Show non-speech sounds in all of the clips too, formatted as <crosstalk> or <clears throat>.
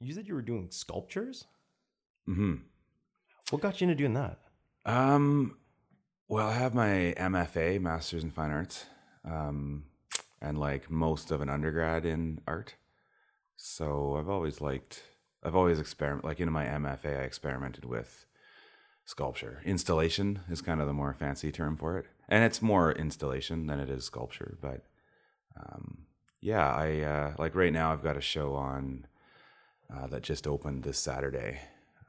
You said you were doing sculptures. hmm What got you into doing that? Um, well, I have my MFA, Masters in Fine Arts, um, and like most of an undergrad in art. So I've always liked, I've always experimented. like in my MFA, I experimented with sculpture. Installation is kind of the more fancy term for it, and it's more installation than it is sculpture. But um, yeah, I uh, like right now I've got a show on uh, that just opened this Saturday.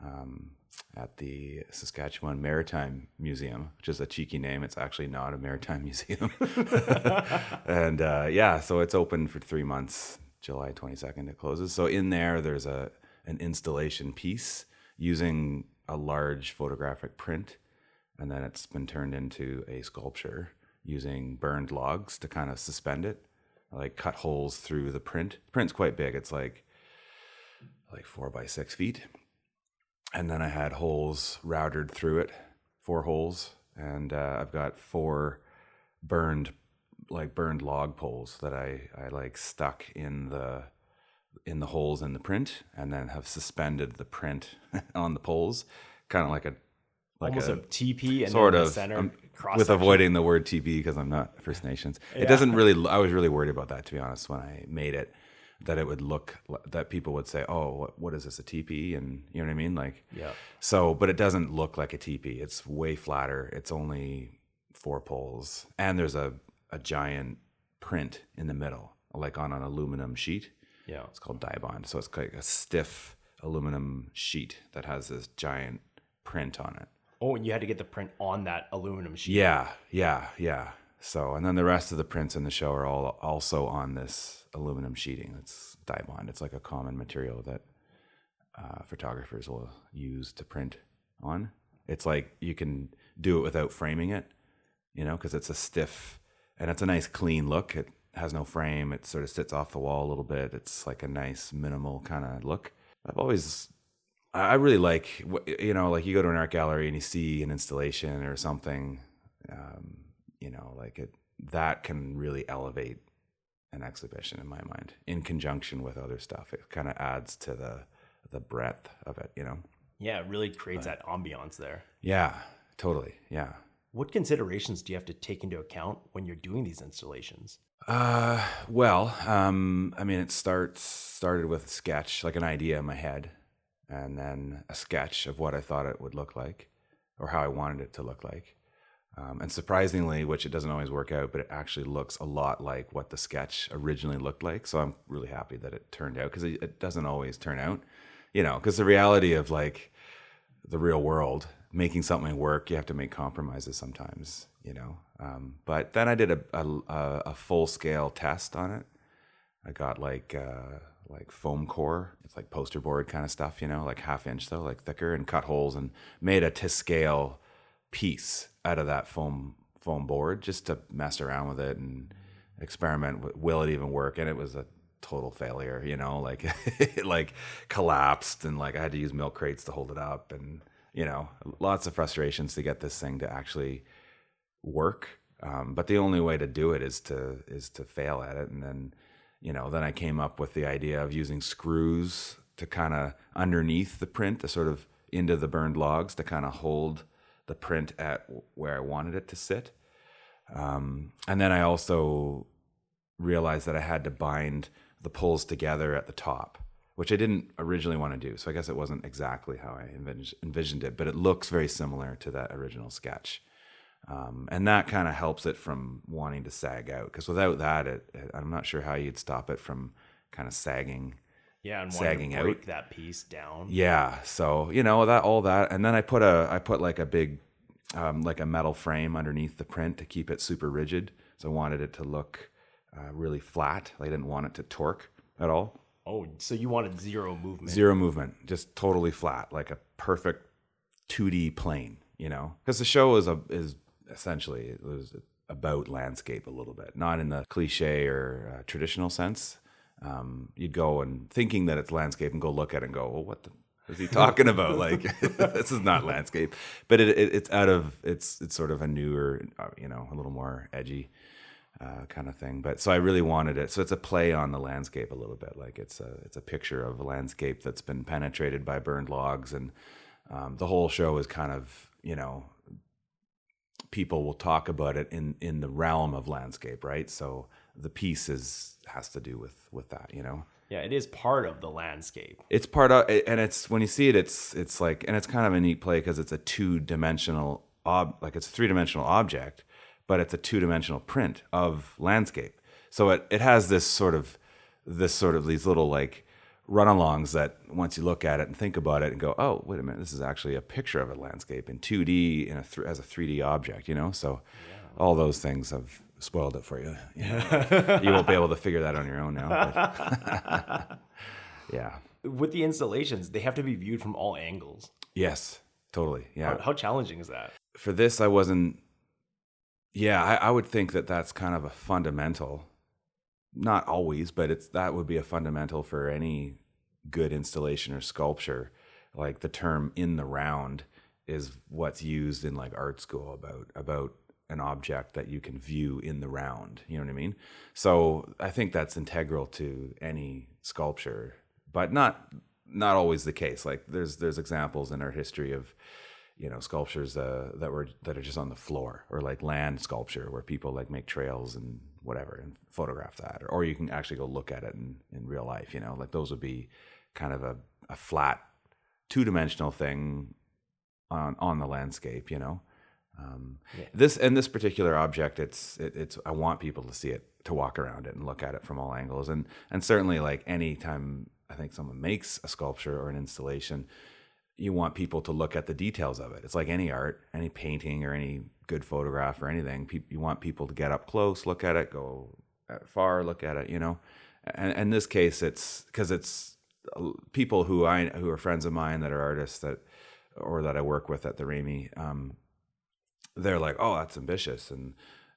Um, at the Saskatchewan Maritime Museum, which is a cheeky name. It's actually not a maritime <laughs> museum. <laughs> and uh, yeah, so it's open for three months. July 22nd it closes. So in there, there's a an installation piece using a large photographic print, and then it's been turned into a sculpture using burned logs to kind of suspend it. Like cut holes through the print. The print's quite big. It's like like four by six feet and then I had holes routed through it, four holes, and uh, I've got four burned, like burned log poles that I I like stuck in the in the holes in the print, and then have suspended the print <laughs> on the poles, kind of like a like Almost a, TP and sort then of the center um, with avoiding the word TP because I'm not First Nations. Yeah. It doesn't really. <laughs> I was really worried about that to be honest when I made it, that it would look that people would say, "Oh, what, what is this a TP?" And you know what I mean, like. Yeah. So, but it doesn't look like a TP. It's way flatter. It's only four poles, and there's a a giant print in the middle, like on an aluminum sheet. Yeah. It's called Dibond. So it's like a stiff aluminum sheet that has this giant print on it. Oh, and you had to get the print on that aluminum sheet. Yeah, yeah, yeah. So, and then the rest of the prints in the show are all also on this aluminum sheeting. It's Dibond. It's like a common material that uh, photographers will use to print on. It's like you can do it without framing it, you know, because it's a stiff and it's a nice clean look. It has no frame. It sort of sits off the wall a little bit. It's like a nice minimal kind of look. I've always I I really like, you know, like you go to an art gallery and you see an installation or something, um, you know, like it that can really elevate an exhibition in my mind in conjunction with other stuff. It kind of adds to the the breadth of it, you know. Yeah, it really creates that ambiance there. Yeah, totally. Yeah. What considerations do you have to take into account when you're doing these installations? Uh, well, um, I mean, it starts started with a sketch, like an idea in my head, and then a sketch of what I thought it would look like, or how I wanted it to look like. Um, and surprisingly, which it doesn't always work out, but it actually looks a lot like what the sketch originally looked like. So I'm really happy that it turned out because it, it doesn't always turn out, you know. Because the reality of like the real world, making something work, you have to make compromises sometimes, you know. Um, but then I did a a, a, full scale test on it. I got like uh, like foam core, it's like poster board kind of stuff, you know, like half inch though, like thicker, and cut holes and made a to scale piece out of that foam foam board just to mess around with it and experiment with will it even work? And it was a total failure you know <laughs> like it like collapsed and like i had to use milk crates to hold it up and you know lots of frustrations to get this thing to actually work. Um, but the only way to do it is to is to fail at it. And then you know then i came up with the idea of using screws to kind of underneath the print to sort of into the burned logs to kind of hold the print at where i wanted it to sit. Um, and then i also realized that i had to bind the pulls together at the top which i didn't originally want to do. So i guess it wasn't exactly how i envis- envisioned it but it looks very similar to that original sketch. Um, and that kind of helps it from wanting to sag out because without that it, it, i'm not sure how you'd stop it from kind of sagging Yeah, and Sagging to out. break that piece down. yeah so you know that all that and then i put a i put like a big um, like a metal frame underneath the print to keep it super rigid so i wanted it to look uh, really flat i didn't want it to torque at all Oh, so you wanted zero movement. zero movement just totally flat like a perfect 2d plane you know because the show is a is essentially it was about landscape a little bit not in the cliche or uh, traditional sense um, you'd go and thinking that it's landscape and go look at it and go well what the is he talking about <laughs> like <laughs> this is not landscape but it, it, it's out of it's it's sort of a newer uh, you know a little more edgy uh, kind of thing. But so I really wanted it. So it's a play on the landscape a little bit. Like it's a it's a picture of a landscape that's been penetrated by burned logs, and um, the whole show is kind of you know people will talk about it in in the realm of landscape, right? So the piece is has to do with with that, you know. Yeah, it is part of the landscape. It's part of, and it's when you see it, it's it's like, and it's kind of a neat play because it's a two dimensional ob, like it's a three dimensional object, but it's a two dimensional print of landscape. So it it has this sort of this sort of these little like run-alongs that once you look at it and think about it and go, oh, wait a minute, this is actually a picture of a landscape in 2D in a th- as a 3D object, you know. So yeah. all those things have spoiled it for you. <laughs> You, you won't be able to figure that on your own now. <laughs> <laughs> Yeah. With the installations, they have to be viewed from all angles. Yes, totally. Yeah. How, how challenging is that? For this, I wasn't. Yeah, I, I would think that that's kind of a fundamental. Not always, but it's that would be a fundamental for any good installation or sculpture. Like the term "in the round" is what's used in like art school about about an object that you can view in the round. You know what I mean? So I think that's integral to any sculpture, but not not always the case. Like there's there's examples in our history of you know sculptures uh, that were that are just on the floor or like land sculpture where people like make trails and whatever and photograph that or, or you can actually go look at it in, in real life you know like those would be kind of a, a flat two-dimensional thing on on the landscape you know um, yeah. This and this particular object, it's it, it's I want people to see it, to walk around it and look at it from all angles, and and certainly like anytime I think someone makes a sculpture or an installation, you want people to look at the details of it. It's like any art, any painting, or any good photograph or anything. Pe- you want people to get up close, look at it, go far, look at it. You know, and, and in this case, it's because it's uh, people who I who are friends of mine that are artists that or that I work with at the Remai. Um, they're like, "Oh, that's ambitious," and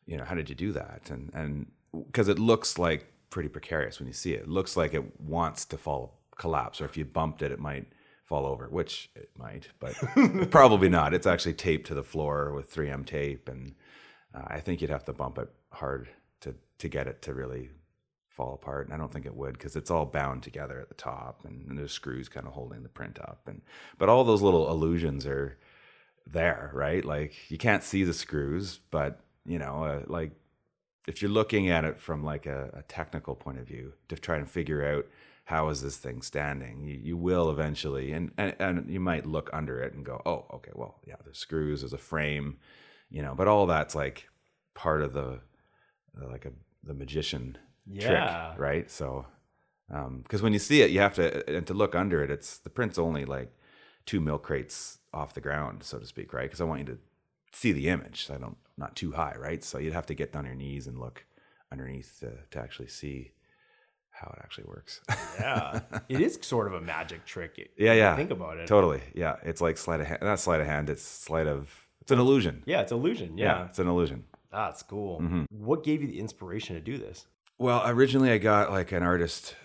you know, how did you do that? And and because it looks like pretty precarious when you see it. It looks like it wants to fall collapse, or if you bumped it, it might fall over, which it might, but <laughs> probably not. It's actually taped to the floor with 3M tape, and uh, I think you'd have to bump it hard to to get it to really fall apart. And I don't think it would because it's all bound together at the top, and, and there's screws kind of holding the print up. And but all those little illusions are there, right? Like you can't see the screws, but you know, uh, like if you're looking at it from like a, a, technical point of view to try and figure out how is this thing standing, you, you will eventually, and, and and you might look under it and go, oh, okay, well, yeah, there's screws, there's a frame, you know, but all that's like part of the uh, like a the magician yeah. trick, right? So, um because um, when you see it, you have to and to look under it, it's the print's only like two milk crates off the ground, so to speak, right? Because I want you to see the image. So I don't not too high, right? So you'd have to get down on your knees and look underneath to, to actually see how it actually works. <laughs> yeah, it is sort of a magic trick. Yeah, yeah. Think about it. Totally. Yeah, it's like sleight of hand. Not sleight of hand. It's sleight of. It's an illusion. Yeah, it's illusion. Yeah, yeah it's an illusion. That's cool. Mm-hmm. What gave you the inspiration to do this? Well, originally I got like an artist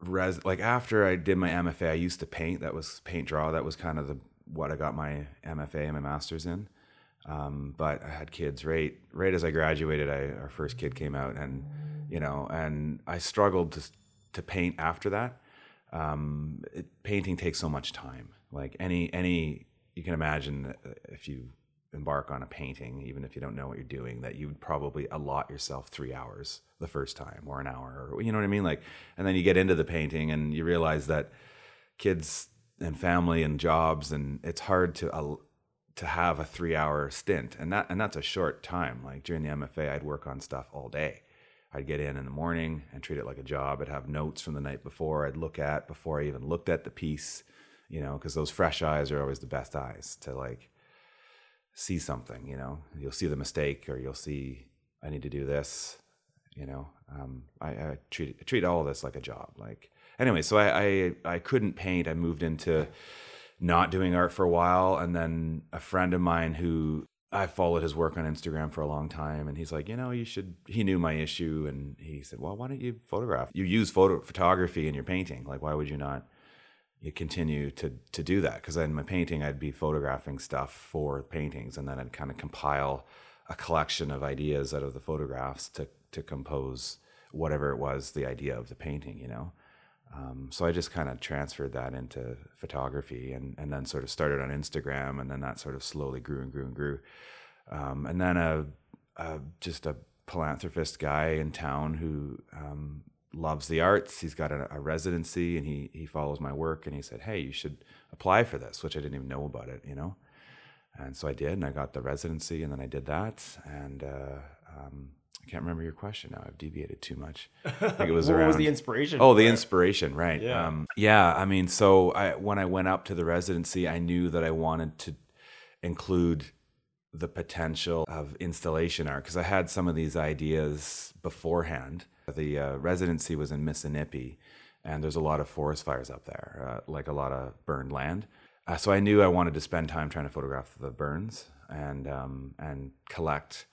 res like after I did my MFA, I used to paint. That was paint draw. That was kind of the what I got my MFA and my master's in. Um, but I had kids right right as I graduated. I our first kid came out, and you know, and I struggled to to paint after that. Um, it, painting takes so much time. Like any any you can imagine uh, if you embark on a painting, even if you don't know what you're doing, that you would probably allot yourself three hours the first time or an hour, or you know what I mean? Like, and then you get into the painting and you realize that kids and family and jobs, and it's hard to uh, to have a three hour stint, and that and that's a short time. Like during the MFA, I'd work on stuff all day. I'd get in in the morning and treat it like a job. I'd have notes from the night before. I'd look at before I even looked at the piece, you know, because those fresh eyes are always the best eyes to like see something, you know, you'll see the mistake or you'll see, I need to do this, you know, um, I, I treat, I treat all of this like a job. Like, anyway, so I, I, I couldn't paint. I moved into not doing art for a while. And then a friend of mine who I followed his work on Instagram for a long time, and he's like, you know, you should. He knew my issue, and he said, well, why don't you photograph? You use photo photography in your painting. Like, why would you not? you continue to to do that because in my painting I'd be photographing stuff for paintings and then I'd kind of compile a collection of ideas out of the photographs to to compose whatever it was the idea of the painting you know um, so I just kind of transferred that into photography and, and then sort of started on Instagram and then that sort of slowly grew and grew and grew. Um, and then a, a, just a philanthropist guy in town who um, loves the arts. He's got a, a, residency and he, he follows my work and he said, Hey, you should apply for this, which I didn't even know about it, you know? And so I did, and I got the residency and then I did that. And, uh, um, I can't remember your question now. I've deviated too much. <laughs> I think it was what around. was the inspiration? Oh, the inspiration, right? Yeah. Um, yeah. I mean, so I, when I went up to the residency, I knew that I wanted to include the potential of installation art because I had some of these ideas beforehand. The uh, residency was in Missinipe, and there's a lot of forest fires up there, uh, like a lot of burned land. Uh, so I knew I wanted to spend time trying to photograph the burns and um, and collect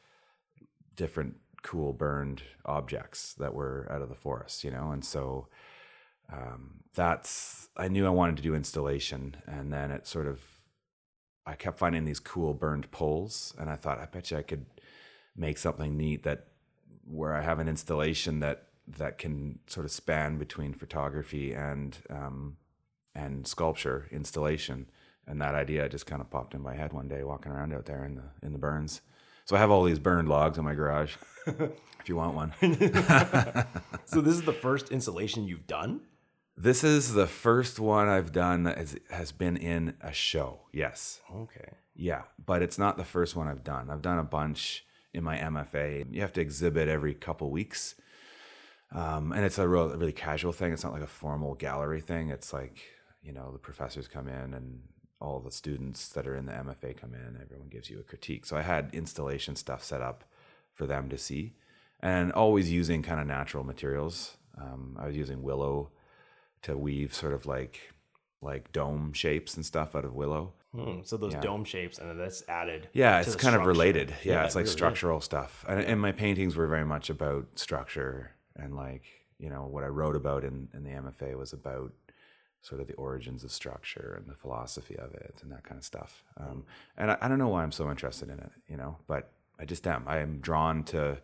different cool burned objects that were out of the forest, you know? And so um, that's, I knew I wanted to do installation. And then it sort of, I kept finding these cool burned poles. And I thought, I bet you I could make something neat that where I have an installation that, that can sort of span between photography and, um, and sculpture installation. And that idea just kind of popped in my head one day walking around out there in the, in the burns. So I have all these burned logs in my garage. <laughs> <laughs> if you want one. <laughs> so this is the first installation you've done? This is the first one I've done that has, has been in a show. Yes. Okay. Yeah, but it's not the first one I've done. I've done a bunch in my MFA. You have to exhibit every couple weeks. Um, and it's a real, really casual thing. It's not like a formal gallery thing. It's like, you know, the professors come in and all the students that are in the MFA come in, everyone gives you a critique. So I had installation stuff set up for them to see, and always using kind of natural materials. Um, I was using willow to weave sort of like like dome shapes and stuff out of willow. Hmm, so those yeah. dome shapes, and then that's added. Yeah, it's kind structure. of related. Yeah, yeah it's like really structural is. stuff, and, and my paintings were very much about structure and like you know what I wrote about in in the MFA was about sort of the origins of structure and the philosophy of it and that kind of stuff. Um, and I, I, don't know why I'm so interested in it, you know, but I just am. I am drawn to,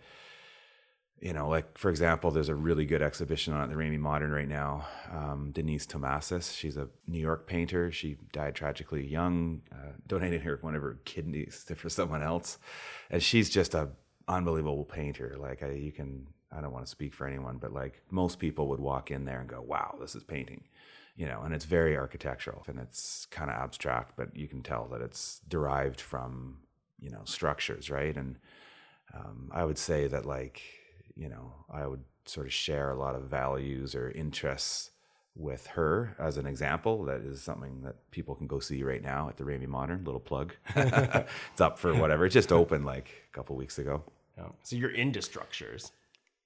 you know, like for example, there's a really good exhibition on at the Remai Modern right now. Um, Denyse Thomasos, she's a New York painter. She died tragically young, uh, donated her one of her kidneys to, for someone else, and she's just a unbelievable painter. Like I, you can, I don't want to speak for anyone, but like most people would walk in there and go, "Wow, this is painting." you know, and it's very architectural and it's kind of abstract, but you can tell that it's derived from, you know, structures, right? And um, I would say that, like, you know, I would sort of share a lot of values or interests with her as an example. That is something that people can go see right now at the Remai Modern. Little plug. <laughs> it's up for whatever. It just opened like a couple weeks ago. So you're into structures.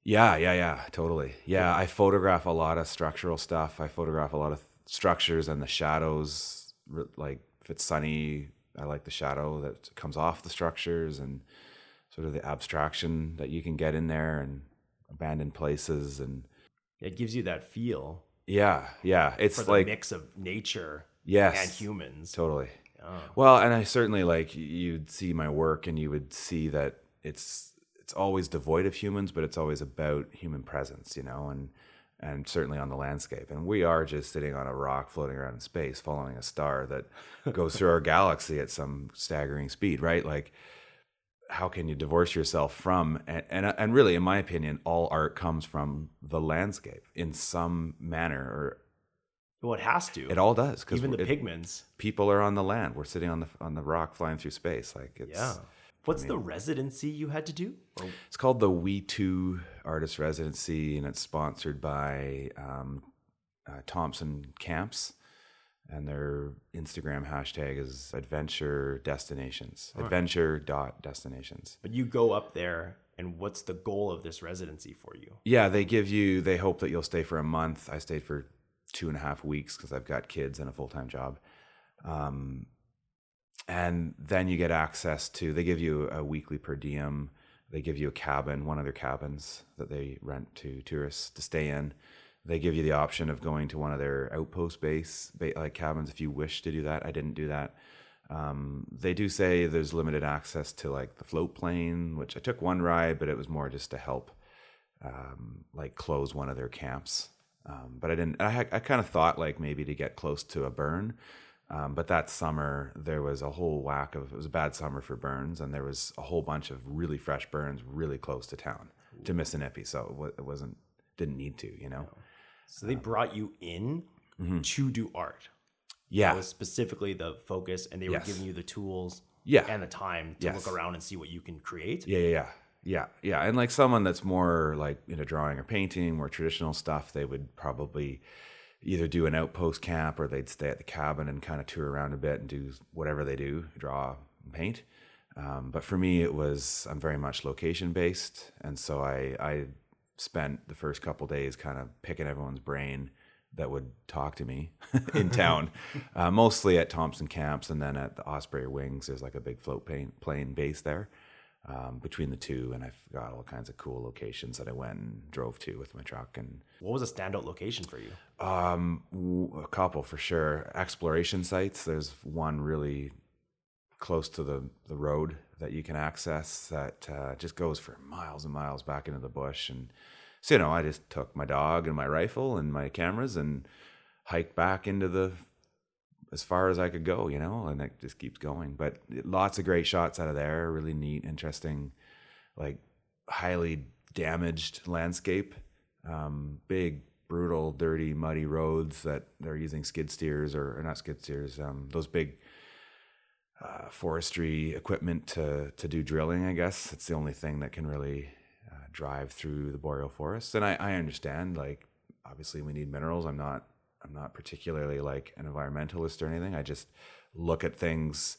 Yeah, yeah, yeah, totally. Yeah, I photograph a lot of structural stuff. I photograph a lot of structures and the shadows. Like if it's sunny, I like the shadow that comes off the structures and sort of the abstraction that you can get in there and abandoned places and it gives you that feel. Yeah, yeah. It's like mix of nature yes, and humans. Totally. Oh. Well, and I certainly like you'd see my work and you would see that it's it's always devoid of humans, but it's always about human presence, you know, and and certainly on the landscape. And we are just sitting on a rock floating around in space, following a star that <laughs> goes through our galaxy at some staggering speed, right? Like, how can you divorce yourself from and, and and really, in my opinion, all art comes from the landscape in some manner or well, it has to. It all does because even the it, pigments. People are on the land. We're sitting on the on the rock, flying through space. Like it's yeah. What's I mean, the residency you had to do? Or? It's called the We Two Artist Residency, and it's sponsored by um, uh, Thompson Camps, and their Instagram hashtag is Adventure Destinations. Right. Adventure dot destinations. But you go up there, and what's the goal of this residency for you? Yeah, they give you. They hope that you'll stay for a month. I stayed for two and a half weeks because I've got kids and a full time job. Um, and then you get access to they give you a weekly per diem they give you a cabin one of their cabins that they rent to tourists to stay in they give you the option of going to one of their outpost base like cabins if you wish to do that i didn't do that Um, they do say there's limited access to like the float plane, which I took one ride, but it was more just to help um, like close one of their camps. Um, but I didn't. I, I kind of thought like maybe to get close to a burn. Um, but that summer there was a whole whack of it was a bad summer for burns, and there was a whole bunch of really fresh burns really close to town to Missinipe. So it, wa- it wasn't didn't need to, you know. So they brought you in to do art. Mm-hmm. Yeah, That was specifically the focus, and they Yes. were giving you the tools Yeah. and the time to Yes. look around and see what you can create. Yeah, yeah, yeah, yeah, yeah. And like someone that's more like you know drawing or painting, more traditional stuff, they would probably either do an outpost camp or they'd stay at the cabin and kind of tour around a bit and do whatever they do, draw and paint. Um, but for me, it was I'm very much location based, and so I I spent the first couple days kind of picking everyone's brain that would talk to me <laughs> in town, <laughs> uh, mostly at Thompson camps, and then at the Osprey Wings. There's like a big float plane, plane base there um, between the two, and I've got all kinds of cool locations that I went and drove to with my truck, and What was a standout location for you? um, w- a couple for sure. Exploration sites. There's one really close to the the road that you can access that uh, just goes for miles and miles back into the bush, and so you know I just took my dog and my rifle and my cameras and hiked back into the as far as I could go, you know, and it just keeps going. But lots of great shots out of there. Really neat, interesting, like highly damaged landscape. Um, big, brutal, dirty, muddy roads that they're using skid steers or, or not skid steers. Um, those big uh, forestry equipment to to do drilling. I guess it's the only thing that can really uh, drive through the boreal forest. And I, I understand, like, obviously we need minerals. I'm not I'm not particularly like an environmentalist or anything. I just look at things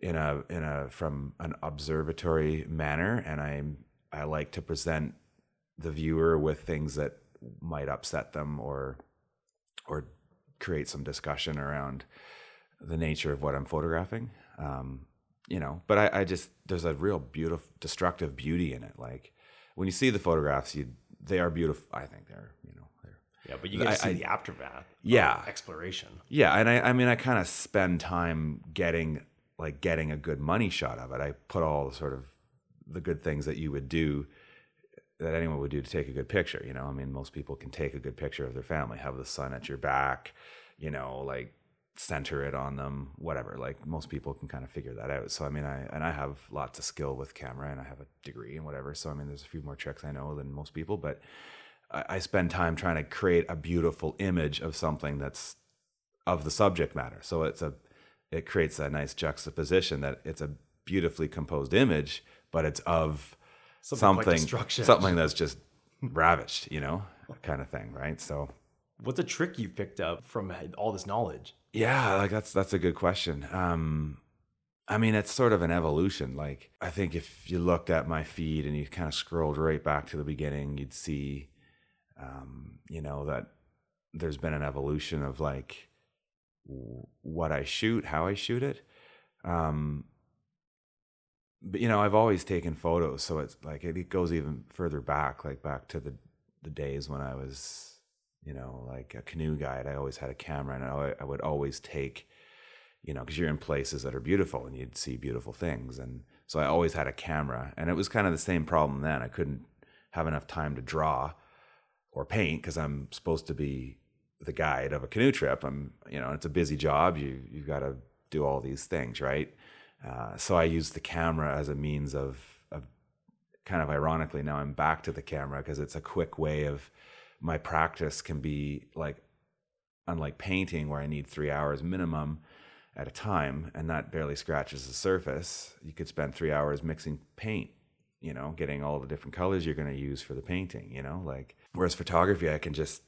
in a in a from an observatory manner, and I I like to present the viewer with things that might upset them or or create some discussion around the nature of what I'm photographing. Um, you know, but I, I just there's a real beautiful destructive beauty in it. Like when you see the photographs, you they are beautiful. I think they're you know Yeah, but you get to see I- the aftermath. Yeah. exploration. yeah, and I, I mean, I kind of spend time getting like getting a good money shot of it. I put all the sort of the good things that you would do that anyone would do to take a good picture. You know, I mean, most people can take a good picture of their family, have the sun at your back, you know, like center it on them, whatever. Like most people can kind of figure that out. So I mean, I and I have lots of skill with camera, and I have a degree and whatever. So I mean, there's a few more tricks I know than most people, but I, I spend time trying to create a beautiful image of something that's of the subject matter. So it's a it creates a nice juxtaposition that it's a beautifully composed image, but it's of Something something something that's just ravished, you know, kind of thing, right? So What's a trick you picked up from all this knowledge? yeah, like that's that's a good question. Um I mean, it's sort of an evolution. Like I think if you looked at my feed and you kind of scrolled right back to the beginning, you'd see um, you know, that there's been an evolution of like what I shoot, how I shoot it. Um, but you know, I've always taken photos, so it's like it, it goes even further back, like back to the the days when I was, you know, like a canoe guide. I always had a camera, and I, I would always take, you know, because you're in places that are beautiful and you'd see beautiful things, and so I always had a camera, and it was kind of the same problem then. I couldn't have enough time to draw or paint because I'm supposed to be the guide of a canoe trip. I'm, you know, it's a busy job. You you've got to do all these things, right? Uh, so I use the camera as a means of, of kind of ironically now I'm back to the camera because it's a quick way of my practice can be like unlike painting where I need three hours minimum at a time and that barely scratches the surface. You could spend three hours mixing paint, you know, getting all the different colors you're going to use for the painting, you know, like whereas photography, I can just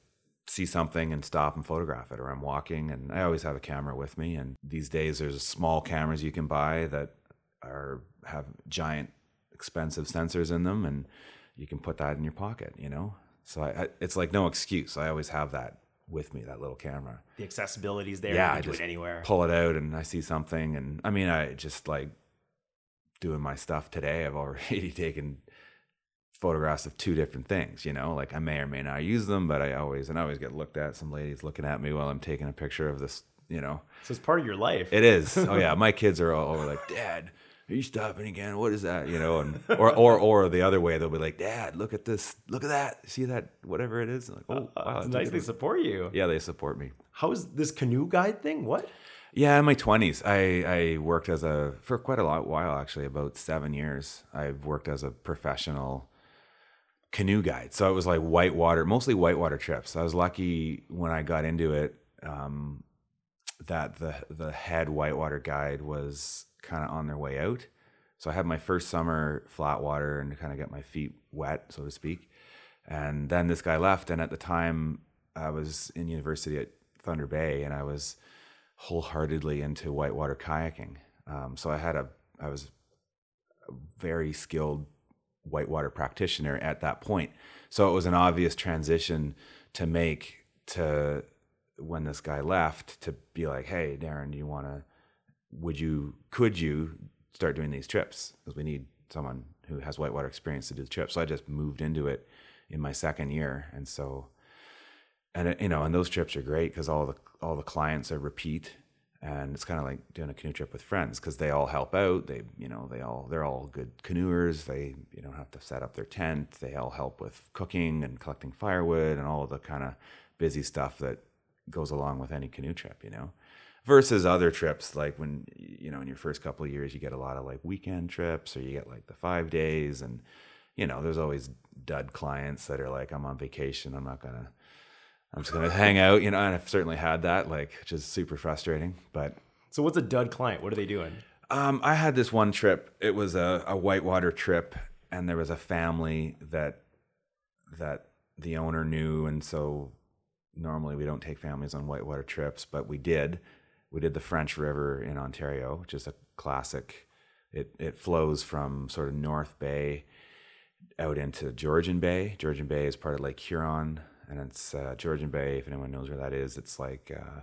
see something and stop and photograph it or I'm walking and I always have a camera with me and these days there's small cameras you can buy that are have giant expensive sensors in them and you can put that in your pocket you know so I, I it's like no excuse I always have that with me that little camera The accessibility is there. Yeah, you I do just it anywhere. pull it out and I see something and I mean I just like doing my stuff today I've already <laughs> taken photographs of two different things you know like I may or may not use them but I always and I always get looked at some ladies looking at me while I'm taking a picture of this you know, So it's part of your life. it is. Oh yeah, <laughs> my kids are all over like, Dad, are you stopping again? What is that? You know, and or or or the other way, they'll be like, Dad, look at this, look at that, see that, whatever it is. I'm like, oh wow, Uh, it's nice they support you. yeah, they support me. How's this canoe guide thing? What? Yeah, in my twenties, I I worked as a for quite a lot while actually, about seven years. I've worked as a professional canoe guide, so it was like whitewater, mostly whitewater trips. I was lucky when I got into it um, that the the head whitewater guide was kind of on their way out. So I had my first summer flat water and kind of get my feet wet, so to speak. And then this guy left, and at the time I was in university at Thunder Bay, and I was wholeheartedly into whitewater kayaking. Um, so I had a, I was a very skilled whitewater practitioner at that point. So it was an obvious transition to make to when this guy left to be like, hey, Darren, do you want to, would you, could you start doing these trips? Because we need someone who has whitewater experience to do the trip. So I just moved into it in my second year. And so, and you know, and those trips are great because all the all the clients are repeat, and it's kind of like doing a canoe trip with friends because they all help out. They, you know, they all they're all good canoers. They, you don't have to set up their tent. They all help with cooking and collecting firewood and all the kind of busy stuff that goes along with any canoe trip. You know, versus other trips like when you know in your first couple of years you get a lot of like weekend trips or you get like the five days and you know there's always dud clients that are like i'm on vacation i'm not gonna i'm just gonna hang out you know and i've certainly had that like which is super frustrating but So what's a dud client? What are they doing? um, I had this one trip. It was a, a whitewater trip, and there was a family that that the owner knew, and so normally we don't take families on whitewater trips, but we did. We did the French River in Ontario, which is a classic. It it flows from sort of North Bay out into Georgian Bay. Georgian Bay is part of Lake Huron, and it's uh, Georgian Bay. If anyone knows where that is, it's like uh,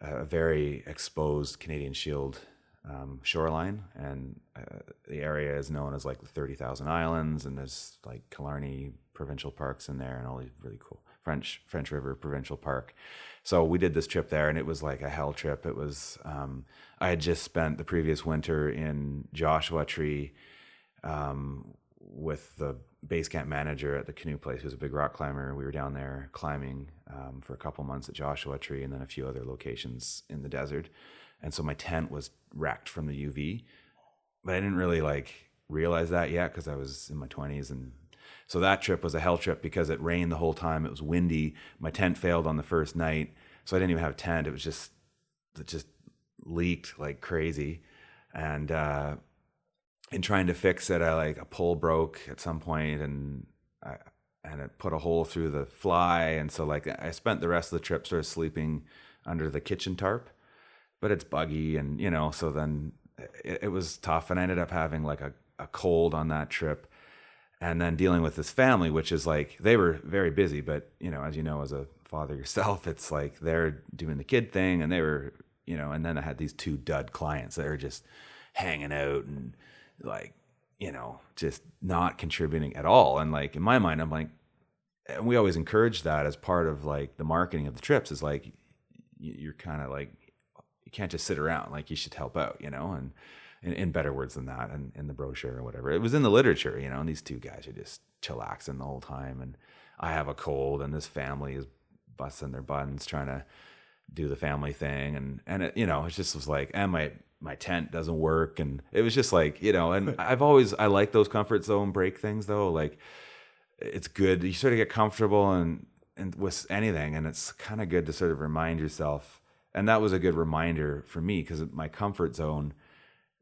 a very exposed Canadian Shield um, shoreline, and uh, the area is known as like the Thirty Thousand Islands, and there's like Killarney Provincial Parks in there, and all these really cool French French River Provincial Park. So we did this trip there, and it was like a hell trip. It was um, I had just spent the previous winter in Joshua Tree um, with the base camp manager at the canoe place, who's a big rock climber. We were down there climbing um, for a couple months at Joshua Tree and then a few other locations in the desert. And so my tent was wrecked from the UV, but I didn't really like realize that yet because I was in my 20s. And so that trip was a hell trip because it rained the whole time. It was windy. My tent failed on the first night. So I didn't even have a tent. It was just, it just leaked like crazy. And, uh, in trying to fix it, I like a pole broke at some point, and I and it put a hole through the fly, and so like I spent the rest of the trip sort of sleeping under the kitchen tarp, but it's buggy, and you know, so then it, it was tough, and I ended up having like a, a cold on that trip, and then dealing with this family, which is like they were very busy, but you know, as you know, as a father yourself, it's like they're doing the kid thing, and they were, you know, and then I had these two dud clients that are just hanging out and like you know just not contributing at all. And like in my mind i'm like and we always encourage that as part of like the marketing of the trips is like you're kind of like you can't just sit around like you should help out you know? And in, in better words than that and in the brochure or whatever. It was in the literature you know and these two guys are just chillaxing the whole time. And i have a cold and this family is busting their buttons trying to do the family thing. And and it, you know it just was like and my my tent doesn't work. And it was just like you know and <laughs> i've always i like those comfort zone break things though. Like it's good. You sort of get comfortable and and with anything and it's kind of good to sort of remind yourself. And that was a good reminder for me because my comfort zone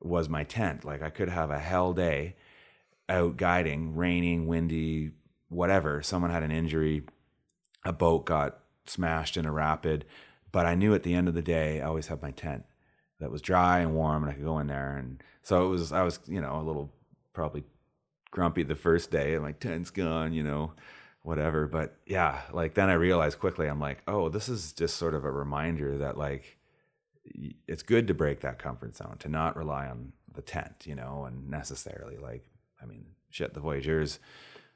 was my tent. Like i could have a hell day out guiding raining windy whatever. Someone had an injury a boat got smashed in a rapid but i knew at the end of the day i always had my tent that was dry and warm and I could go in there. And so it was, I was, you know, a little probably grumpy the first day. My tent's gone, you know, whatever. But yeah, like then I realized quickly, I'm like, oh, this is just sort of a reminder that like it's good to break that comfort zone, to not rely on the tent, you know, and necessarily like, I mean, shit, the Voyageurs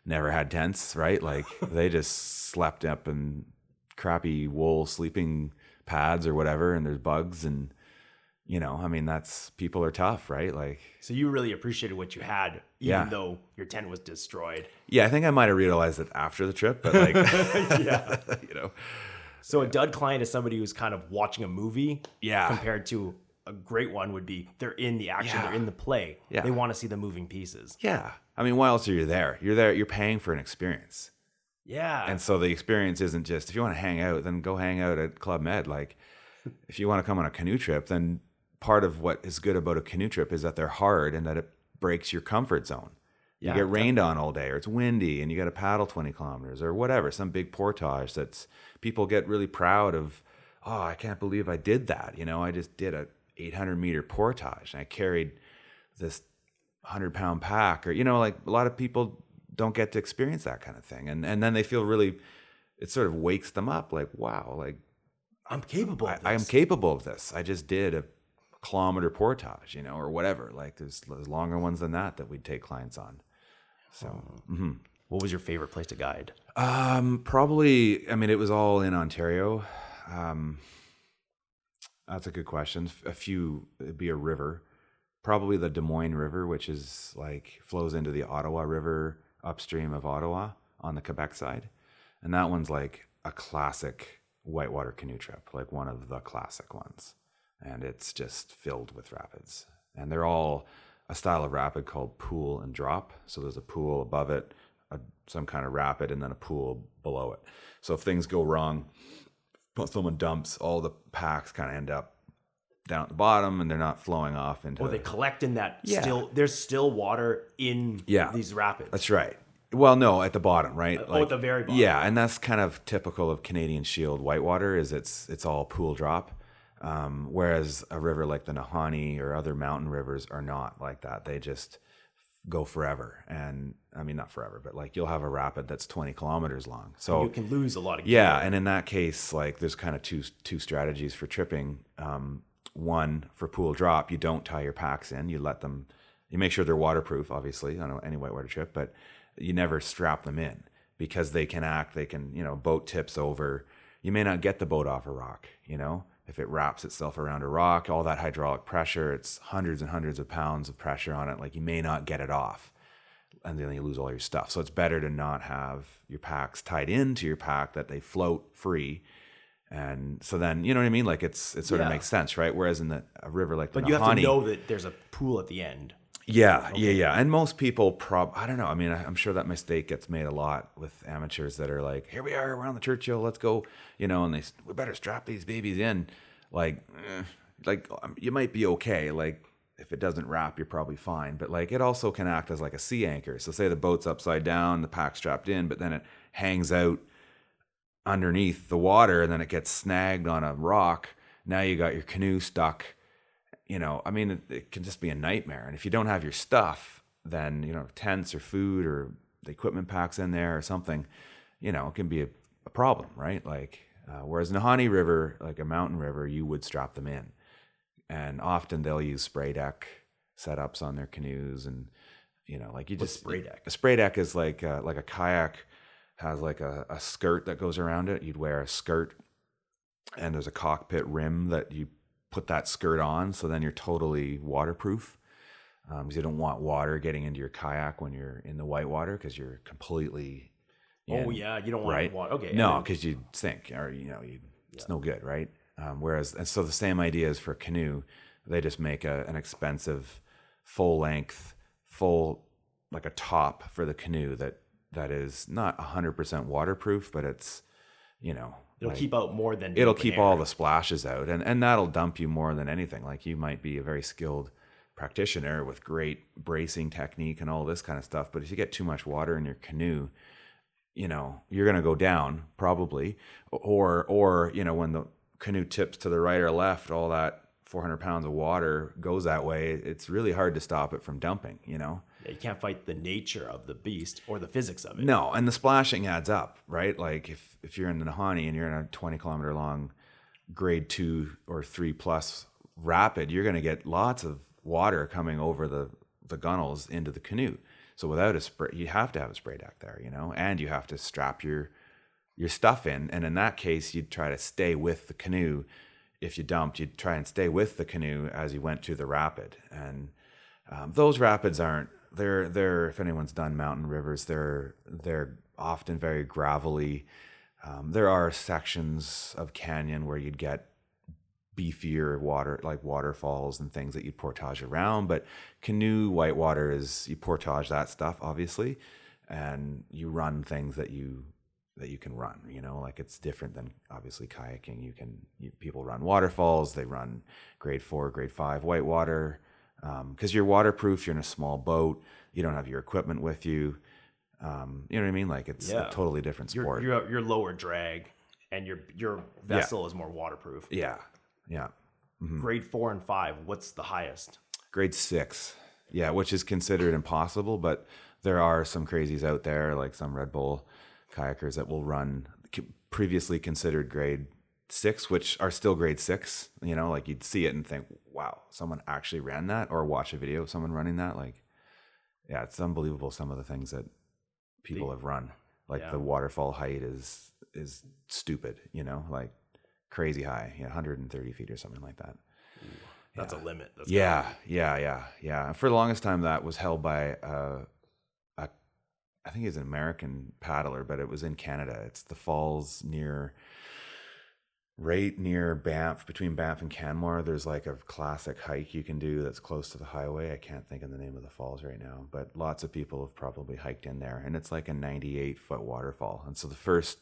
never had tents, right? Like <laughs> they just slept up in crappy wool sleeping pads or whatever, and there's bugs and you know, I mean, that's people are tough, right? Like, So you really appreciated what you had, even Yeah. though your tent was destroyed. yeah, I think I might have realized it after the trip, but like, <laughs> yeah. <laughs> you know, So a dud client is somebody who's kind of watching a movie. Yeah. Compared to a great one would be they're in the action, Yeah. they're in the play. Yeah. They want to see the moving pieces. yeah. I mean, why else are you there? You're there. You're paying for an experience. Yeah. And so the experience isn't just if you want to hang out, then go hang out at Club Med. Like if you want to come on a canoe trip, then part of what is good about a canoe trip is that they're hard and that it breaks your comfort zone. You Yeah, get rained on all day, or it's windy, and you got to paddle 20 kilometers, or whatever, some big portage that's people get really proud of. Oh, I can't believe I did that. You know, I just did a 800 meter portage and I carried this 100 pound pack, or, you know, like a lot of people don't get to experience that kind of thing. And, and then they feel really, it sort of wakes them up like, wow, like I'm capable of I, I am capable of this. I just did a kilometer portage, you know, or whatever. Like there's, there's longer ones than that that we'd take clients on. So, mhm. What was your favorite place to guide? um, probably, I mean, it was all in Ontario. Um, that's a good question. A few, it'd be a river, probably the Dumoine River, which is like flows into the Ottawa River upstream of Ottawa on the Quebec side. And that one's like a classic whitewater canoe trip, like one of the classic ones. And it's just filled with rapids. And they're all a style of rapid called pool and drop. So there's a pool above it, a, some kind of rapid, and then a pool below it. So if things go wrong, someone dumps, all the packs kind of end up down at the bottom and they're not flowing off into Oh, they collect in that Yeah. still there's still water in Yeah. these rapids. That's right. Well, no, at the bottom, right? oh, at the very bottom. Yeah, and that's kind of typical of Canadian Shield whitewater. Is it's it's all pool drop, um, whereas a river like the Nahanni or other mountain rivers are not like that. They just go forever, and I mean not forever, but like you'll have a rapid that's twenty kilometers long. So you can lose a lot of yeah, and in that case, like there's kind of two two strategies for tripping. Um, one for pool drop, you don't tie your packs in. You let them. You make sure they're waterproof, obviously, on any whitewater trip, but you never strap them in because they can act. They can, you know, boat tips over. You may not get the boat off a rock. You know, if it wraps itself around a rock, all that hydraulic pressure, it's hundreds and hundreds of pounds of pressure on it. Like you may not get it off and then you lose all your stuff. So it's better to not have your packs tied into your pack that they float free. And so then you know what I mean? Like it's it sort Yeah. of makes sense, right? Whereas in the, a river like the But you have to know that there's a pool at the end. Yeah, yeah, yeah. And most people prob I don't know. I mean, I- I'm sure that mistake gets made a lot with amateurs that are like, "Here we are, we're on the Churchill, let's go," you know, and they we better strap these babies in. Like, eh, like um, you might be okay. Like if it doesn't wrap, you're probably fine. But like it also can act as like a sea anchor. So say the boat's upside down, the pack's strapped in, but then it hangs out underneath the water, and then it gets snagged on a rock. Now you got your canoe stuck you know, I mean, it, it can just be a nightmare. And if you don't have your stuff, then, you know, tents or food or the equipment packs in there or something, you know, it can be a, a problem, right? Like, uh, whereas Nahanni River, like a mountain river, you would strap them in. And often they'll use spray deck setups on their canoes. And, you know, like you What's just. spray deck? A spray deck is like, uh, like a kayak has like a, a skirt that goes around it. You'd wear a skirt and there's a cockpit rim that you put that skirt on so then you're totally waterproof because you don't want water getting into your kayak when you're in the whitewater because you're completely Oh yeah, you don't want right water. Okay. no because you sink or you know you it's no good right um, whereas and so the same idea is for canoe they just make a, an expensive full length full like a top for the canoe that that is not 100% waterproof but it's you know It'll like- keep out more than it'll keep air. all the splashes out and and that'll dump you more than anything. Like you might be a very skilled practitioner with great bracing technique and all this kind of stuff but if you get too much water in your canoe you know you're going to go down probably. Or or you know when the canoe tips to the right or left all that 400 pounds of water goes that way it's really hard to stop it from dumping you know you can't fight the nature of the beast or the physics of it. no, and the splashing adds up, right? Like if if you're in the Nahanni and you're in a 20 kilometer long grade two or three plus rapid, you're going to get lots of water coming over the the gunnels into the canoe. So without a spray, you have to have a spray deck there, you know, and you have to strap your your stuff in. And in that case, you'd try to stay with the canoe. If you dumped, you'd try and stay with the canoe as you went to the rapid. And um, those rapids aren't they're they're if anyone's done mountain rivers, they're they're often very gravelly. Um, there are sections of canyon where you'd get beefier water like waterfalls and things that you'd portage around but canoe whitewater is you portage that stuff obviously and you run things that you that you can run you know? Like it's different than obviously kayaking. You can you, people run waterfalls they run grade four grade five whitewater because um, you're waterproof you're in a small boat you don't have your equipment with you um, you know what i mean like it's Yeah. a totally different sport You're, you're, you're lower drag, and your your vessel is more waterproof. yeah yeah Grade four and five. What's the highest? grade six yeah which is considered impossible but there are some crazies out there like some red bull kayakers that will run previously considered grade six which are still grade six you know like you'd see it and think wow someone actually ran that or watch a video of someone running that like yeah it's unbelievable some of the things that people have run like Yeah. the waterfall height is is stupid you know like crazy high yeah 130 feet or something like that That's a limit. That's yeah, yeah, yeah, yeah. For the longest time, that was held by uh, a, I think he's an American paddler, but it was in Canada. It's the falls near, right near Banff, between Banff and Canmore. There's like a classic hike you can do that's close to the highway. I can't think of the name of the falls right now, but lots of people have probably hiked in there, and it's like a 98 foot waterfall. And so the first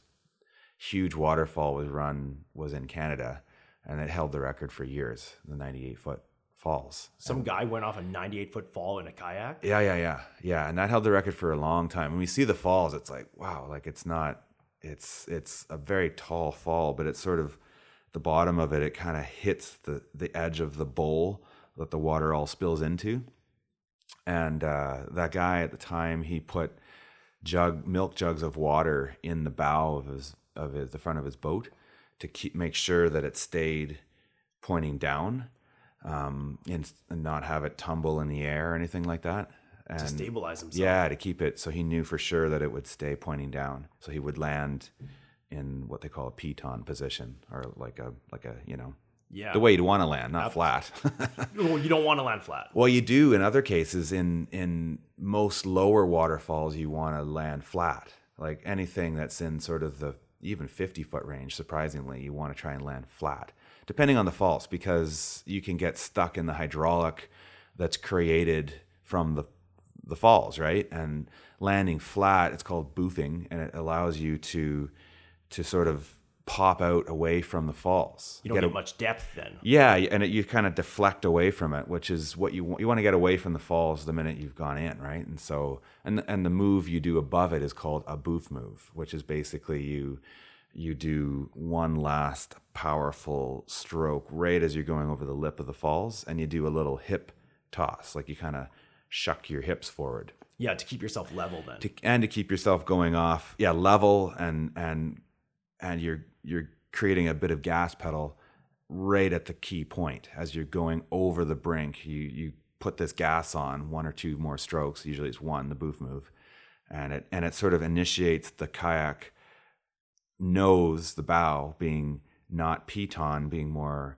huge waterfall was run was in Canada, and it held the record for years. The 98 foot falls. Some guy went off a 98 foot fall in a kayak. Yeah, yeah, yeah, yeah, and that held the record for a long time. When we see the falls, it's like wow, like it's not, it's it's a very tall fall, but it's sort of the bottom of it. It kind of hits the the edge of the bowl that the water all spills into. And uh, that guy at the time, he put jug milk jugs of water in the bow of his of his the front of his boat to keep make sure that it stayed pointing down um, and, and not have it tumble in the air or anything like that. And To stabilize himself. yeah, to keep it so he knew for sure that it would stay pointing down. So he would land in what they call a piton position or like a like a you know Yeah. the way you'd want to land, not flat. <laughs> Well, you don't want to land flat. Well, you do in other cases. In in most lower waterfalls, you want to land flat. Like anything that's in sort of the even fifty foot range, surprisingly, you want to try and land flat, depending on the falls, because you can get stuck in the hydraulic that's created from the the falls, right? And landing flat, it's called boofing, and it allows you to to sort of pop out away from the falls. You don't a- get much depth then. yeah, and it, you kind of deflect away from it, which is what you want. You want to get away from the falls the minute you've gone in, right? And so, and and the move you do above it is called a boof move, which is basically you you do one last powerful stroke right as you're going over the lip of the falls, and you do a little hip toss, like you kind of shuck your hips forward Yeah, to keep yourself level then. to, and to keep yourself going off yeah level and and and you're you're creating a bit of gas pedal right at the key point as you're going over the brink you you put this gas on one or two more strokes usually it's one the boof move and it and it sort of initiates the kayak nose the bow being not piton being more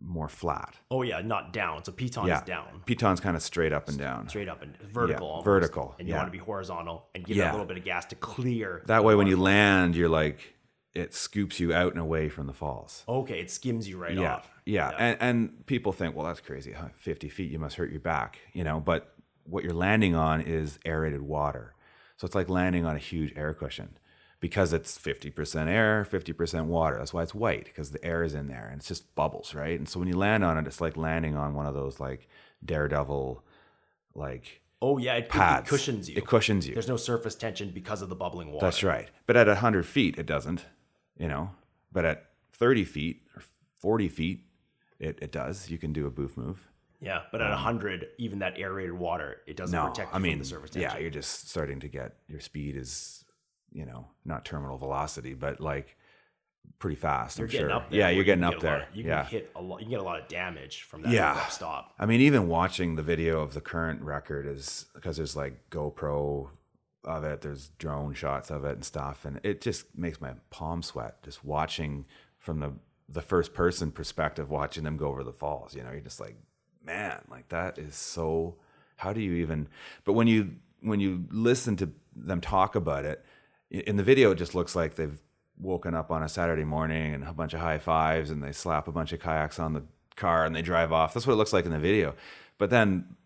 more flat oh yeah, not down. So piton yeah is down. piton's kind of straight up and down Straight up and vertical. Yeah, almost. vertical, And you yeah. want to be horizontal and give it Yeah. a little bit of gas to clear. that way when you land you're like it scoops you out and away from the falls Okay, it skims you right yeah, off. yeah, And, and people think, well, that's crazy. huh, 50 feet, you must hurt your back, you know. But what you're landing on is aerated water, so it's like landing on a huge air cushion because it's 50% air, 50% water. That's why it's white because the air is in there and it's just bubbles, right? And so when you land on it, it's like landing on one of those like daredevil, like Oh yeah, it, it cushions you. It cushions you. There's no surface tension because of the bubbling water. That's right. But at 100 feet, it doesn't, you know. But at 30 feet or 40 feet, it, it does. You can do a boof move. Yeah, but at 100, even that aerated water, it doesn't Um, No, protect you I mean, from the surface tension. yeah, you're just starting to get your speed is, you know, not terminal velocity, but like pretty fast. You're I'm getting sure. up there. yeah, you're getting can up get there. of- you can yeah. hit a lot. You can get a lot of damage from that Yeah. stop. I mean, even watching the video of the current record is because there's like GoPro of it. There's drone shots of it and stuff, and it just makes my palm sweat just watching from the the first person perspective, watching them go over the falls. You know, you're just like, man, like that is so. How do you even? But when you when you listen to them talk about it in the video, it just looks like they've woken up on a Saturday morning and a bunch of high fives and they slap a bunch of kayaks on the car and they drive off. That's what it looks like in the video. But then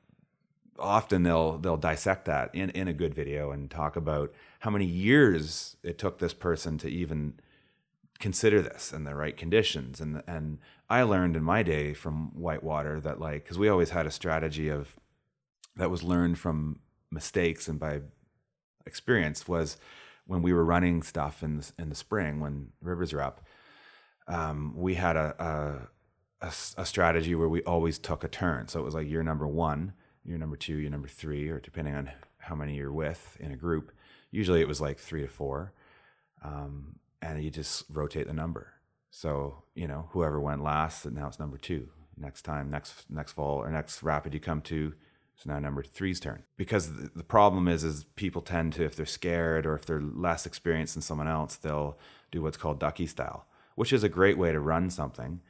often they'll they'll dissect that in in a good video and talk about how many years it took this person to even consider this in the right conditions. And and I learned in my day from Whitewater that like cuz we always had a strategy of that was learned from mistakes and by experience was when we were running stuff in the, in the spring when rivers are up um, we had a, a a, a strategy where we always took a turn. So it was like year number 1 your number two, your number three, or depending on how many you're with in a group. Usually it was like three to four. Um, and you just rotate the number. So, you know, whoever went last, and now it's number two. Next time, next next fall or next rapid you come to, it's now number three's turn. Because the, the problem is is people tend to, if they're scared or if they're less experienced than someone else, they'll do what's called ducky style, which is a great way to run something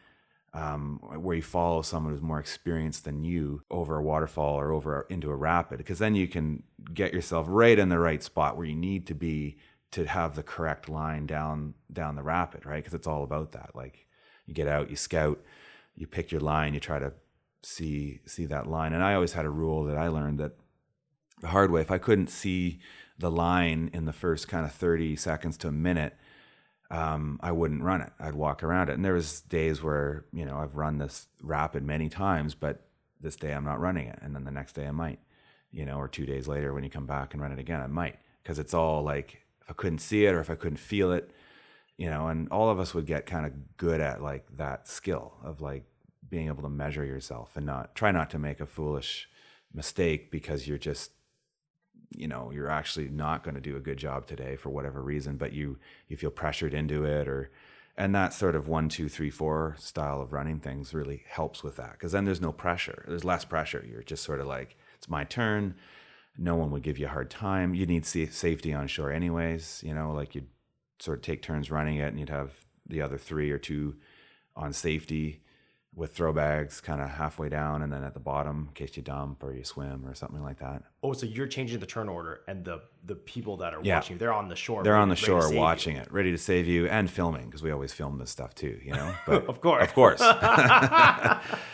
um, where you follow someone who's more experienced than you over a waterfall or over into a rapid, because then you can get yourself right in the right spot where you need to be to have the correct line down down the rapid, right? Because it's all about that. Like you get out, you scout, you pick your line, you try to see see that line. And I always had a rule that I learned that the hard way. If I couldn't see the line in the first kind of thirty seconds to a minute, um, I wouldn't run it. I'd walk around it. And there was days where you know I've run this rapid many times, but this day I'm not running it, and then the next day I might, you know, or two days later when you come back and run it again, I might because it's all like if I couldn't see it or if I couldn't feel it, you know. And all of us would get kind of good at like that skill of like being able to measure yourself and not try not to make a foolish mistake because you're just you know you're actually not going to do a good job today for whatever reason but you you feel pressured into it or and that sort of one two three four style of running things really helps with that because then there's no pressure. There's less pressure. You're just sort of like it's my turn. No one would give you a hard time. You need safety on shore anyways you know like you'd sort of take turns running it and you'd have the other three or two on safety with throw bags kind of halfway down and then at the bottom in case you dump or you swim or something like that. Oh, so you're changing the turn order and the the people that are yeah. watching you, they're on the shore. They're ready, on the shore watching you. it, ready to save you and filming because we always film this stuff too, you know? <laughs> But of course. Of course. <laughs>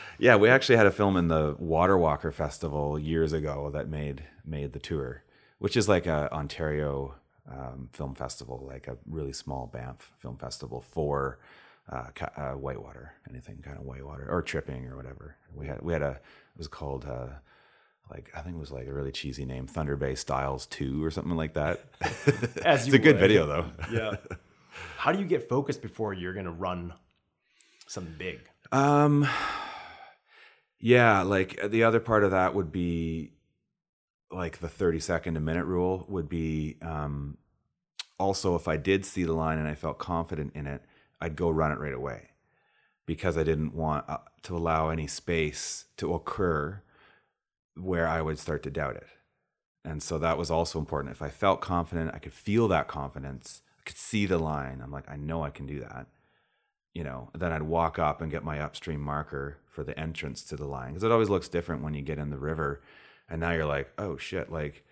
<laughs> yeah, we actually had a film in the Water Walker Festival years ago that made made the tour, which is like a Ontario um, film festival, like a really small Banff film festival for uh, uh, whitewater, anything kind of whitewater or tripping or whatever. We had we had a it was called uh, like I think it was like a really cheesy name, Thunder Bay Styles Two or something like that. <laughs> As it's a good video though. yeah. <laughs> How do you get focused before you're gonna run something big? Um. Yeah, like the other part of that would be like the 30 second a minute rule would be um, also if I did see the line and I felt confident in it, I'd go run it right away because I didn't want uh, to allow any space to occur where I would start to doubt it. And so that was also important. If I felt confident, I could feel that confidence, I could see the line. I'm like, I know I can do that. You know, then I'd walk up and get my upstream marker for the entrance to the line because it always looks different when you get in the river. And now you're like, oh shit, like,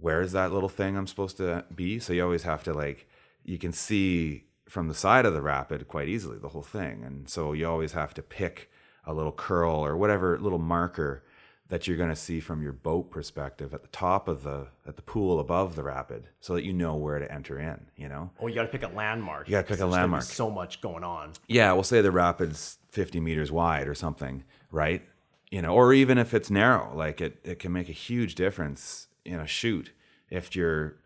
where is that little thing I'm supposed to be? So you always have to, like, you can see from the side of the rapid quite easily, the whole thing. And so you always have to pick a little curl or whatever little marker that you're going to see from your boat perspective at the top of the at the pool above the rapid so that you know where to enter in you know? Oh you got to pick a landmark. You got to pick a landmark. so much going on. Yeah we'll say the rapid's 50 meters wide or something right? You know or even if it's narrow like it it can make a huge difference in a shoot if you're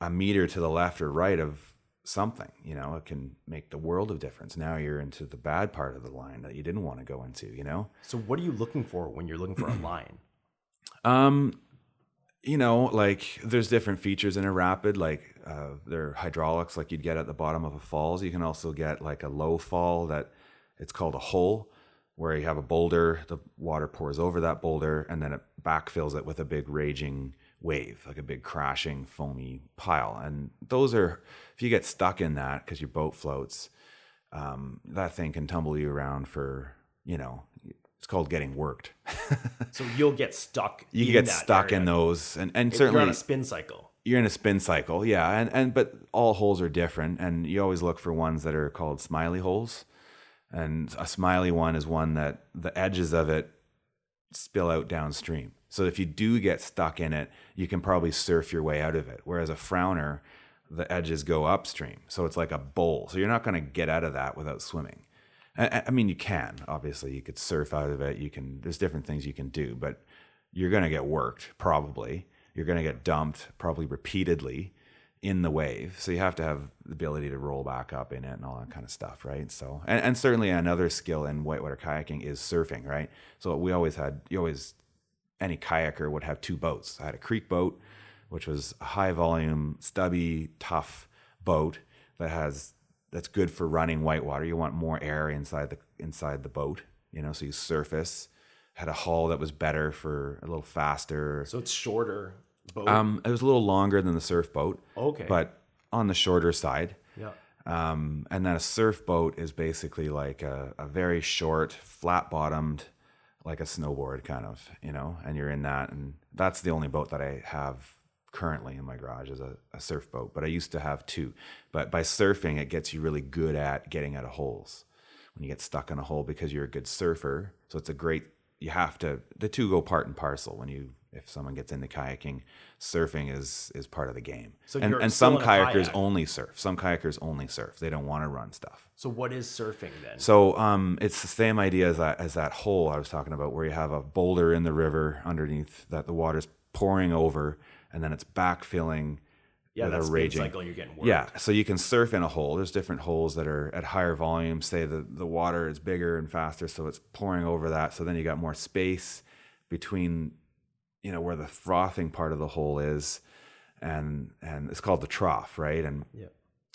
a meter to the left or right of something you know it can make the world of difference. Now you're into the bad part of the line that you didn't want to go into you know? So what are you looking for when you're looking for a <clears throat> line? Um you know like there's different features in a rapid like uh, there are hydraulics like you'd get at the bottom of a falls. You can also get like a low fall that it's called a hole where you have a boulder the water pours over that boulder and then it backfills it with a big raging wave, like a big crashing foamy pile. And those are, if you get stuck in that because your boat floats, um, that thing can tumble you around for, you know, it's called getting worked. <laughs> So you'll get stuck. you get stuck in those, and and You're certainly on a spin cycle. you're in a spin cycle, yeah, and and but all holes are different, and you always look for ones that are called smiley holes, and a smiley one is one that the edges of it spill out downstream. So if you do get stuck in it, you can probably surf your way out of it. Whereas a frowner, the edges go upstream, so it's like a bowl. So you're not going to get out of that without swimming. I, mean, you can obviously you could surf out of it. You can. There's different things you can do, but you're going to get worked probably. You're going to get dumped probably repeatedly in the wave. So you have to have the ability to roll back up in it and all that kind of stuff, right? So and, and certainly another skill in whitewater kayaking is surfing, right? So we always had you always any kayaker would have two boats. I had a creek boat, which was a high volume, stubby, tough boat that has that's good for running whitewater. You want more air inside the inside the boat, you know, so you surface. Had a hull that was better for a little faster. So it's shorter boat. Um, it was a little longer than the surf boat, okay. but on the shorter side. yeah. Um, and then a surf boat is basically like a, a very short, flat bottomed, like a snowboard kind of, you know, and you're in that. And that's the only boat that I have currently in my garage is a, a surf boat. But I used to have two. But by surfing, it gets you really good at getting out of holes when you get stuck in a hole because you're a good surfer. So it's a great, you have to, the two go part and parcel when you, if someone gets into kayaking, surfing is is part of the game. So and and some kayakers kayak. only surf. Some kayakers only surf. They don't want to run stuff. So what is surfing then? So um, it's the same idea as that as that hole I was talking about, where you have a boulder in the river underneath that the water's pouring over, and then it's backfilling yeah, that raging. cycle you're getting worked. Yeah, so you can surf in a hole. There's different holes that are at higher volume. Say the the water is bigger and faster, so it's pouring over that. So then you got more space between, you know, where the frothing part of the hole is, and and it's called the trough, right? And Yeah.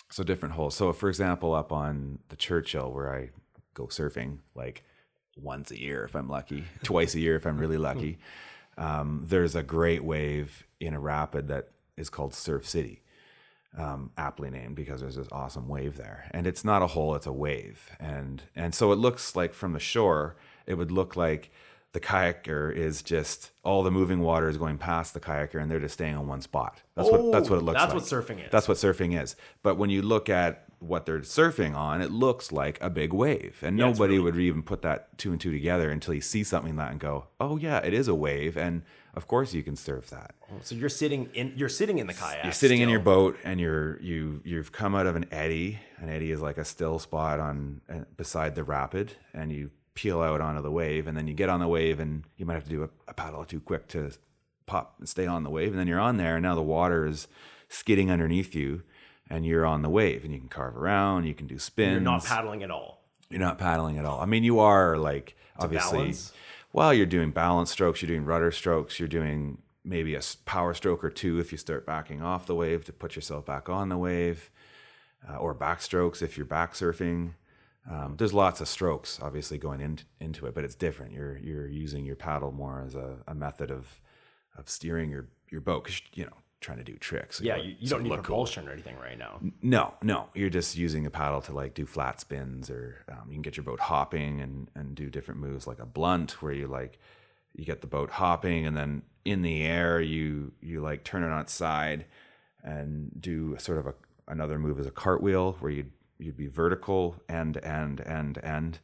so different holes. So for example, up on the Churchill where I go surfing, like once a year if I'm lucky, <laughs> twice a year if I'm really lucky. <laughs> Um, there's a great wave in a rapid that is called Surf City, um, aptly named because there's this awesome wave there, and it's not a hole; it's a wave, and and so it looks like from the shore, it would look like the kayaker is just all the moving water is going past the kayaker, and they're just staying on one spot. That's what that's what it looks Oh, That's like. what surfing is. That's what surfing is. But when you look at what they're surfing on, it looks like a big wave. And Yeah, nobody really- would even put that two and two together until you see something like that and go, oh, yeah, it is a wave. And of course you can surf that. So you're sitting in you're sitting in the kayak. You're sitting in your boat and you're you you've come out of an eddy. An eddy is like a still spot on uh, beside the rapid, and you peel out onto the wave, and then you get on the wave, and you might have to do a, a paddle or two quick to pop and stay on the wave, and then you're on there, and now the water is skidding underneath you, and you're on the wave, and you can carve around, you can do spins. You're not paddling at all. You're not paddling at all. I mean, you are like obviously. balance? Well, you're doing balance strokes, you're doing rudder strokes, you're doing maybe a power stroke or two if you start backing off the wave to put yourself back on the wave, uh, or backstrokes if you're back surfing. Um, there's lots of strokes obviously going in, into it, but it's different. You're you're using your paddle more as a, a method of of steering your your boat because you know trying to do tricks. Yeah, you, you so don't need look cool. propulsion or anything right now. No, no, you're just using a paddle to like do flat spins, or um, you can get your boat hopping and and do different moves like a blunt, where you like you get the boat hopping, and then in the air you you like turn it on its side and do sort of a another move as a cartwheel, where you'd you'd be vertical and and and and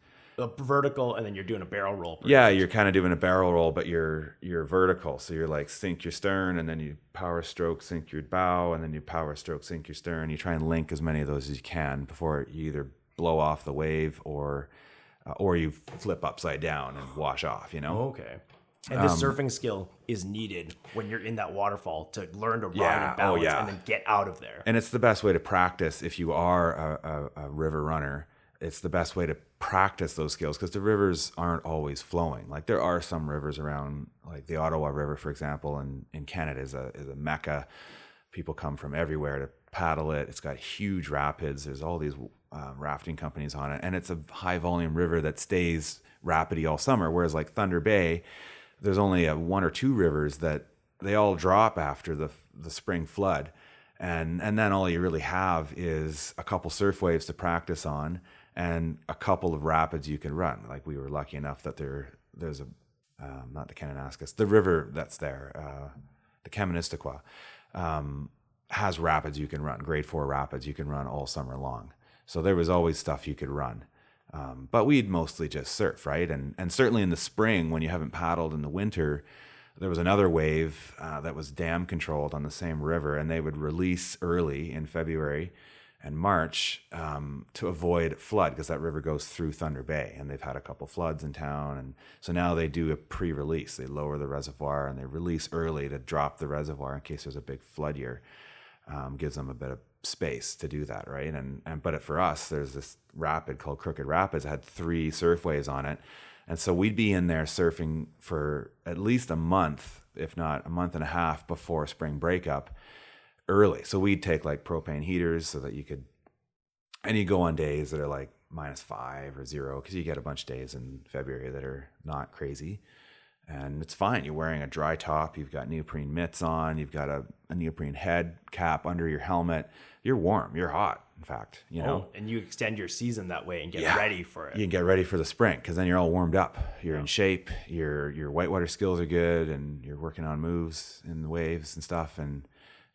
vertical, and then you're doing a barrel roll. Yeah, you're kind of doing a barrel roll, but you're you're vertical. So you're like sink your stern, and then you power stroke sink your bow, and then you power stroke sink your stern. You try and link as many of those as you can before you either blow off the wave or uh, or you flip upside down and wash off. You know. Okay. And Um, this surfing skill is needed when you're in that waterfall to learn to ride Yeah, and oh, balance yeah. and then get out of there. and it's the best way to practice if you are a, a, a river runner. It's the best way to practice those skills because the rivers aren't always flowing. Like there are some rivers around like the ottawa river for example in, in canada is a, is a mecca. People come from everywhere to paddle it. It's got huge rapids. There's all these uh, rafting companies on it. And it's a high volume river that stays rapidy all summer whereas like thunder bay there's only a one or two rivers that they all drop after the the spring flood, and and then all you really have is a couple surf waves to practice on and a couple of rapids you can run. Like we were lucky enough that there there's a um, not the Kananaskis, the river that's there, uh, the Kaministiquia, um, has rapids you can run, grade four rapids you can run all summer long. So there was always stuff you could run. Um, but we'd mostly just surf, right? And and certainly in the spring when you haven't paddled in the winter, there was another wave uh, that was dam controlled on the same river, and they would release early in February and March um, to avoid flood because that river goes through Thunder Bay, and they've had a couple floods in town, and so now they do a pre-release. They lower the reservoir and they release early to drop the reservoir in case there's a big flood year. Um, gives them a bit of space to do that, right? And and but for us, there's this rapid called Crooked Rapids. It had three surf waves on it, and so we'd be in there surfing for at least a month, if not a month and a half before spring breakup early. So we'd take like propane heaters so that you could, and you go on days that are like minus five or zero because you get a bunch of days in February that are not crazy. And it's fine. You're wearing a dry top. You've got neoprene mitts on. You've got a, a neoprene head cap under your helmet. You're warm. You're hot. In fact, you know, Oh, and you extend your season that way and get Yeah. ready for it. you get ready for the spring because then you're all warmed up. You're in shape. Your your whitewater skills are good, and you're working on moves in the waves and stuff. And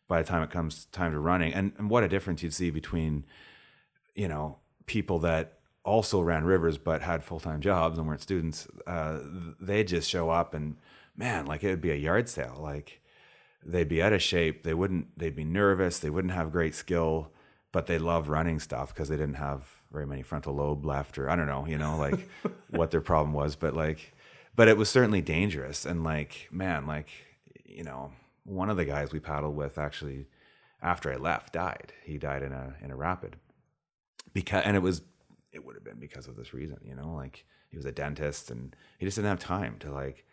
by the time it comes time to running, and, and what a difference you'd see between, you know, people that also ran rivers but had full time jobs and weren't students. Uh, they just show up and man, like it would be a yard sale. Like they'd be out of shape. They wouldn't. They'd be nervous. They wouldn't have great skill, but they loved running stuff because they didn't have very many frontal lobe left, or I don't know, you know, like <laughs> what their problem was. But like, but it was certainly dangerous. And like, man, like you know, one of the guys we paddled with actually, after I left, died. He died in a in a rapid because, and it was it would have been because of this reason, you know, like he was a dentist and he just didn't have time to like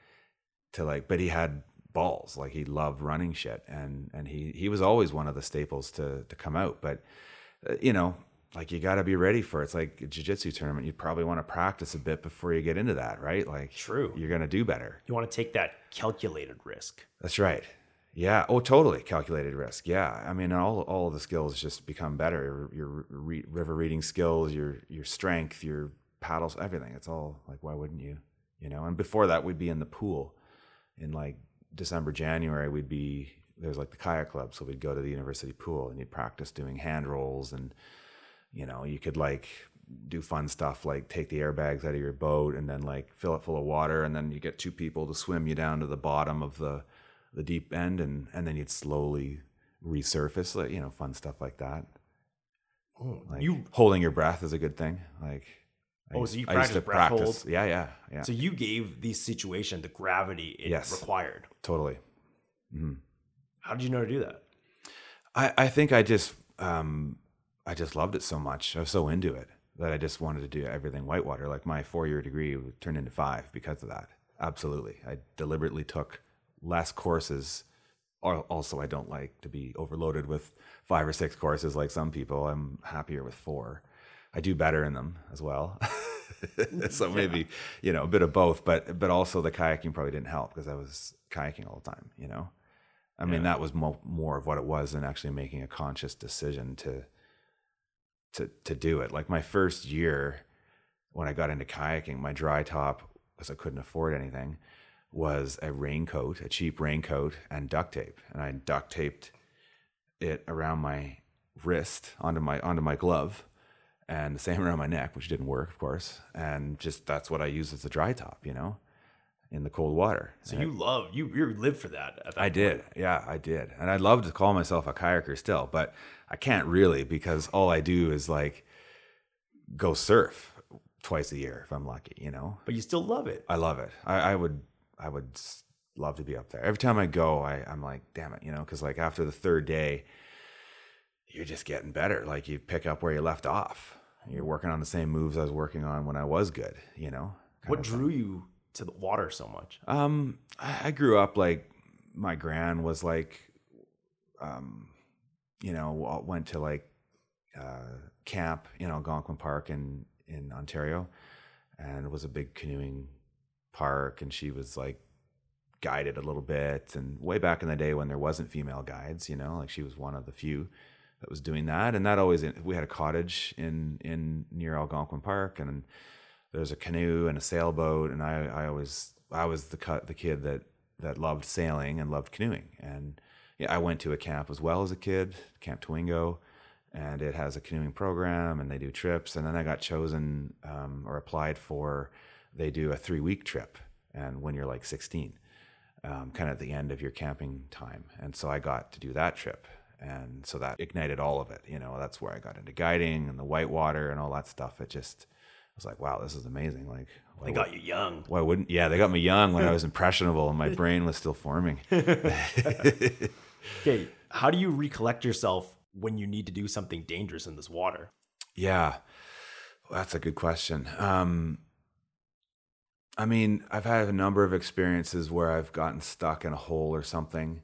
to like but he had balls. Like he loved running shit and and he he was always one of the staples to to come out. But uh, you know like you got to be ready for it. it's like a jiu-jitsu tournament. You'd probably want to practice a bit before you get into that right? Like True. you're going to do better. You want to take that calculated risk. that's right. Yeah. Oh totally calculated risk. Yeah. I mean all all of the skills just become better. Your, your re- river reading skills your your strength your paddles everything. It's all like why wouldn't you? You know and before that we'd be in the pool in like december january we'd be there's like the kayak club. So we'd go to the university pool and you'd practice doing hand rolls and you know you could like do fun stuff like take the airbags out of your boat and then like fill it full of water and then you get two people to swim you down to the bottom of the the deep end and and then you'd slowly resurface like you know fun stuff like that. Oh, like you holding your breath is a good thing like Oh, so you I practice breath hold? yeah yeah yeah so you gave the situation the gravity it Yes. required. totally How did you know to do that? I, I think I just um, I just loved it so much. I was so into it that I just wanted to do everything whitewater. Like my four year degree turned into five because of that. Absolutely, I deliberately took less courses. Al- Also, I don't like to be overloaded with five or six courses like some people. I'm happier with four. I do better in them as well. <laughs> <laughs> so maybe you know a bit of both, but but also the kayaking probably didn't help because I was kayaking all the time. You know, I mean that was mo- more of what it was than actually making a conscious decision to to to do it. Like my first year when I got into kayaking, my dry top because I couldn't afford anything was a raincoat, a cheap raincoat, and duct tape, and I duct taped it around my wrist onto my onto my glove and the same around my neck which didn't work of course and just that's what i use as a dry top you know in the cold water So you love you you live for that. At that I did. Yeah, I did. And I'd love to call myself a kayaker still, but I can't really because all I do is like go surf twice a year if I'm lucky, you know? But you still love it. I love it. I, I would, I would love to be up there. Every time I go, I, I'm like, damn it, you know, because like after the third day, you're just getting better. Like you pick up where you left off. You're working on the same moves I was working on when I was good, you know? What drew you to the water so much? Um, I I grew up like my gran was like, um, you know, went to like uh, camp, in Algonquin Park in in Ontario, and it was a big canoeing park, and she was like guided a little bit. And way back in the day when there wasn't female guides, you know, like she was one of the few that was doing that. And that always we had a cottage in in near Algonquin Park, and there's a canoe and a sailboat. And I I always I was the cut the kid that that loved sailing and loved canoeing. And yeah, I went to a camp as well as a kid, Camp Tawingo and it has a canoeing program and they do trips and then i got chosen um, or applied for they do a three week trip and when you're like 16 um, kind of at the end of your camping time and so i got to do that trip and so that ignited all of it you know that's where i got into guiding and the whitewater and all that stuff it just I was like, wow, this is amazing. Like, they got you young. Why wouldn't? Yeah, they got me young when I was impressionable and my <laughs> brain was still forming. <laughs> <laughs> okay, how do you recollect yourself when you need to do something dangerous in this water? Yeah, well, that's a good question. Um, I mean, I've had a number of experiences where I've gotten stuck in a hole or something,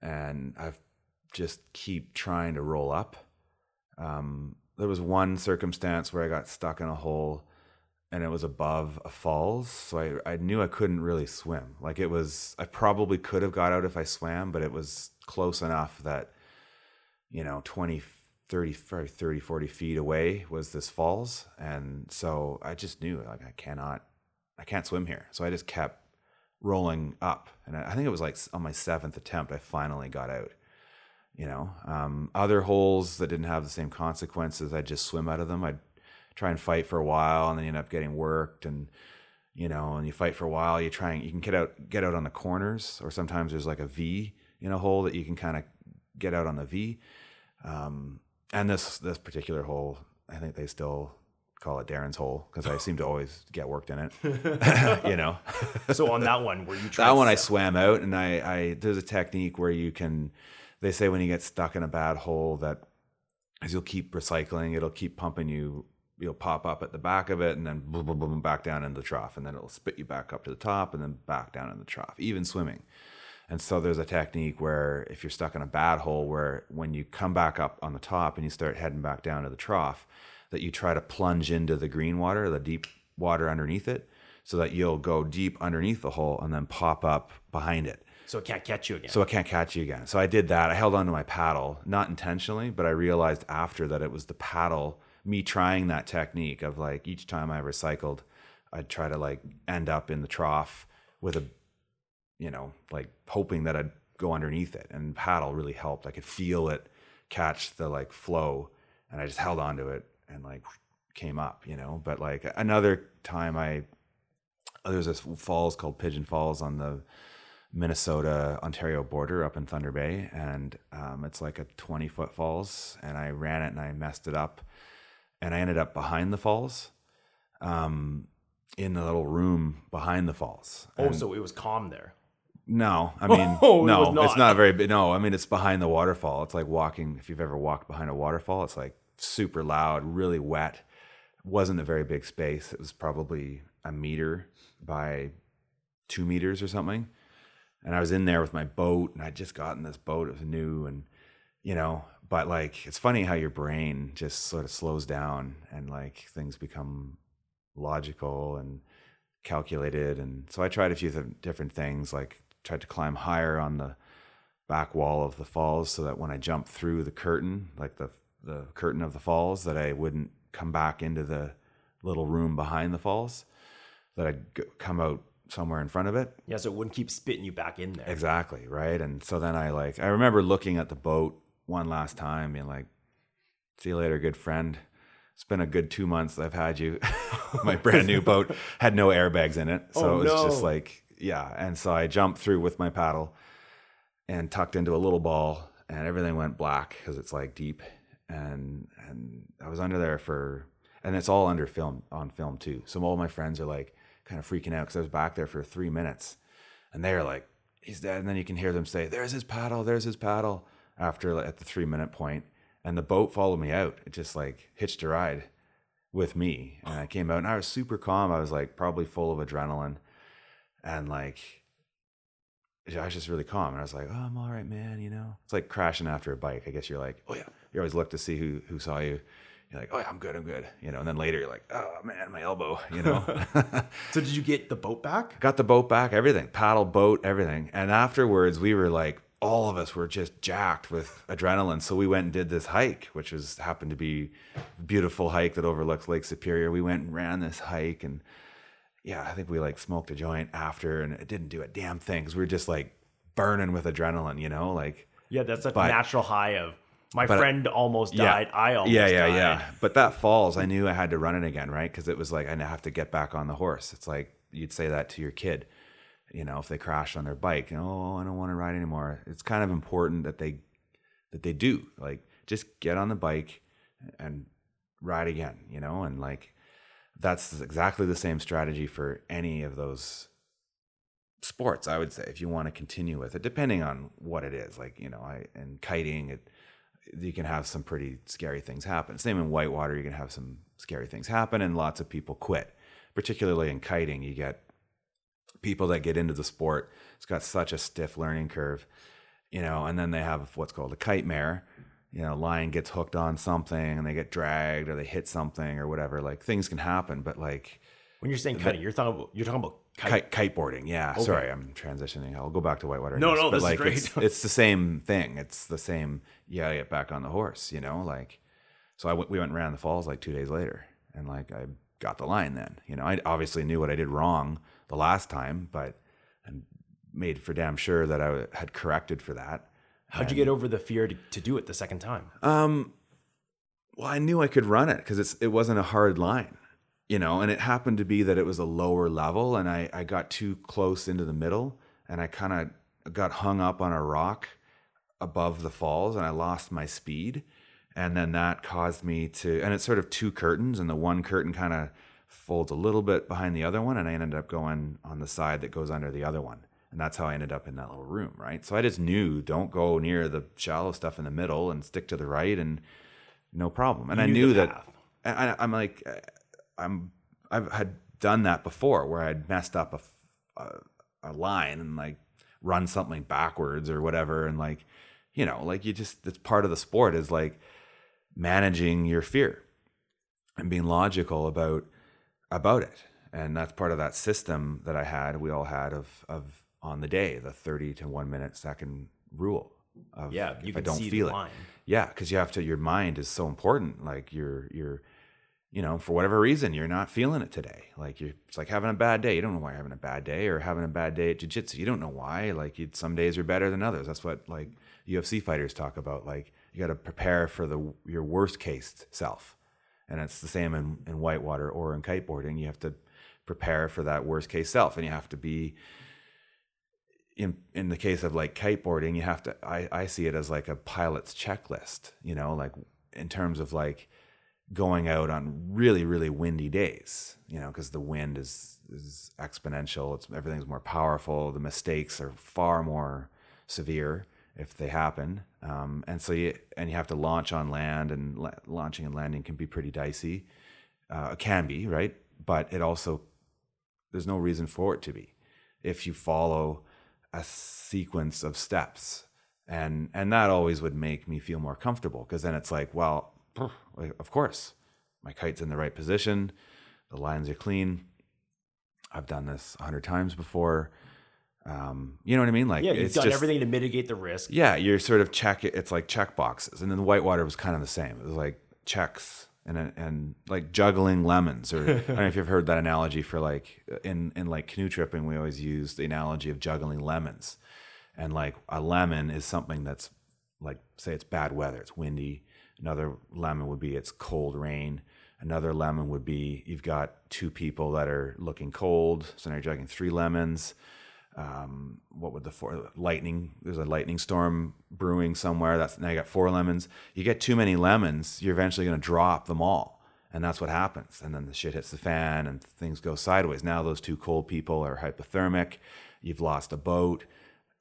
and I've just keep trying to roll up. Um, there was one circumstance where I got stuck in a hole and it was above a falls. So I, I knew I couldn't really swim. Like it was, I probably could have got out if I swam, but it was close enough that you know 20 30 30 40 feet away was this falls and so i just knew like i cannot i can't swim here so i just kept rolling up and i think it was like on my seventh attempt i finally got out you know um, other holes that didn't have the same consequences i'd just swim out of them i'd try and fight for a while and then you end up getting worked and you know and you fight for a while you try and you can get out get out on the corners or sometimes there's like a v in a hole that you can kind of get out on the v um, and this this particular hole, I think they still call it Darren's hole because I seem to always get worked in it. <laughs> you know. so on that one, where you that one, I swam out, and I, I there's a technique where you can. They say when you get stuck in a bad hole that as you'll keep recycling, it'll keep pumping you. You'll pop up at the back of it, and then boom, boom, boom, back down in the trough, and then it'll spit you back up to the top, and then back down in the trough. Even swimming. And so there's a technique where if you're stuck in a bad hole, where when you come back up on the top and you start heading back down to the trough, that you try to plunge into the green water, the deep water underneath it, so that you'll go deep underneath the hole and then pop up behind it. So it can't catch you again. So it can't catch you again. So I did that. I held onto my paddle, not intentionally, but I realized after that it was the paddle, me trying that technique of like each time I recycled, I'd try to like end up in the trough with a you know, like hoping that I'd go underneath it. And paddle really helped. I could feel it catch the like flow, and I just held onto it and like came up, you know. But like another time, I there's this falls called Pigeon Falls on the Minnesota Ontario border up in Thunder Bay, and um, it's like a 20 foot falls. And I ran it and I messed it up, and I ended up behind the falls. Um, in the little room behind the falls. Oh, and so it was calm there. No, I <laughs> mean, oh, no, it not. it's not very big. No, I mean, it's behind the waterfall. It's like walking, if you've ever walked behind a waterfall, it's like super loud, really wet. It wasn't a very big space. It was probably a meter by two meters or something. And I was in there with my boat and I'd just gotten this boat. It was new and, you know, but like, it's funny how your brain just sort of slows down and like things become logical and calculated. And so I tried a few th- different things like tried to climb higher on the back wall of the falls so that when I jumped through the curtain, like the the curtain of the falls, that I wouldn't come back into the little room behind the falls, that I'd g- come out somewhere in front of it. Yeah, so it wouldn't keep spitting you back in there. Exactly, right? And so then I like I remember looking at the boat one last time being like, see you later, good friend. It's been a good two months I've had you. <laughs> My brand new boat had no airbags in it. So oh, it was no. just like yeah. And so I jumped through with my paddle and tucked into a little ball, and everything went black because it's like deep. And and I was under there for, and it's all under film on film too. So all my friends are like kind of freaking out because I was back there for three minutes, and they are like, "He's dead." And then you can hear them say, "There's his paddle. There's his paddle." After at the three minute point, and the boat followed me out. It just like hitched a ride with me, and I came out and I was super calm. I was like probably full of adrenaline and like I was just really calm. And I was like, oh, I'm all right, man. You know, it's like crashing after a bike. I guess you're like, oh yeah, you always look to see who who saw you, you're like, oh, yeah, I'm good, I'm good, you know. And then later you're like, oh man, my elbow, you know. <laughs> So did you get the boat back? Got the boat back, everything, paddle, boat, everything. And afterwards, we were like, all of us were just jacked with adrenaline. So we went and did this hike, which was happened to be a beautiful hike that overlooks Lake Superior. We went and ran this hike, and yeah, I think we like smoked a joint after, and it didn't do a damn thing because we were just like burning with adrenaline, you know, like. Yeah, that's a But- natural high of my but- friend almost Yeah. died. I almost died. yeah, yeah, died. yeah. But that falls, I knew I had to run it again, right? Because it was like I have to get back on the horse. It's like you'd say that to your kid, you know, if they crash on their bike, oh, I don't want to ride anymore. It's kind of important that they that they do like just get on the bike and ride again, you know, and like that's exactly the same strategy for any of those sports i would say if you want to continue with it depending on what it is like you know i and kiting it you can have some pretty scary things happen. Same in whitewater you can have some scary things happen and lots of people quit. Particularly in kiting you get people that get into the sport it's got such a stiff learning curve you know and then they have what's called a kite mare. You know lion gets hooked on something and they get dragged or they hit something or whatever like things can happen but like When you're saying cutting, you're talking about you're talking about kite. kite kiteboarding. Yeah, sorry, I'm transitioning. I'll go back to whitewater. No, next, no, this is great. It's, it's the same thing. It's the same. Yeah, get back on the horse. You know, like so. I went, we went and ran the falls like two days later, and like I got the line then. You know, I obviously knew what I did wrong the last time, but and made for damn sure that I had corrected for that. How'd you get over the fear to, to do it the second time? Um, well, I knew I could run it because it's it wasn't a hard line, you know, and it happened to be that it was a lower level, and I I got too close into the middle, and I kind of got hung up on a rock above the falls, and I lost my speed, and then that caused me to, and it's sort of two curtains, and the one curtain kind of folds a little bit behind the other one, and I ended up going on the side that goes under the other one. And that's how I ended up in that little room, right? So I just knew don't go near the shallow stuff in the middle and stick to the right and no problem. And You I knew knew that I, I'm like, I'm, I've had done that before where I'd messed up a a line and like run something backwards or whatever. And like, you know, like you just, it's part of the sport is like managing your fear and being logical about, about it. And that's part of that system that I had, we all had of, of on the day, the 30 to one minute second rule. Of Yeah, you if I can don't see feel the it. line. Yeah, because you have to. Your mind is so important. Like you're, you're, you know, for whatever reason, you're not feeling it today. Like you're, it's like having a bad day. You don't know why you're having a bad day, or having a bad day at jujitsu. You don't know why. Like you, some days are better than others. That's what like UFC fighters talk about. Like you got to prepare for the your worst case self, and it's the same in in whitewater or in kiteboarding. You have to prepare for that worst case self, and you have to be in in the case of like kiteboarding, you have to I, I see it as like a pilot's checklist, you know, like in terms of like going out on really, really windy days, you know, because the wind is is exponential. It's everything's more powerful. The mistakes are far more severe if they happen. Um, and so you and you have to launch on land and la- launching and landing can be pretty dicey. Uh, can be, right? But it also there's no reason for it to be if you follow a sequence of steps and and that always would make me feel more comfortable because then it's like well <laughs> of course. My kite's in the right position. The lines are clean. I've done this a hundred times before. Um, you know what i mean? Like Yeah, you've it's done just everything to mitigate the risk. yeah you're sort of check it it's like check boxes. And then the whitewater was kind of the same. It was like checks and and like juggling lemons or <laughs> I don't know if you've heard that analogy for like in in like canoe tripping we always use the analogy of juggling lemons. And like a lemon is something that's like say it's bad weather it's windy another lemon would be it's cold rain another lemon would be you've got two people that are looking cold so now you're juggling three lemons um, what would the four lightning? There's a lightning storm brewing somewhere. That's now you got four lemons. You get too many lemons, you're eventually going to drop them all, and that's what happens. And then the shit hits the fan, and things go sideways. Now those two cold people are hypothermic. You've lost a boat.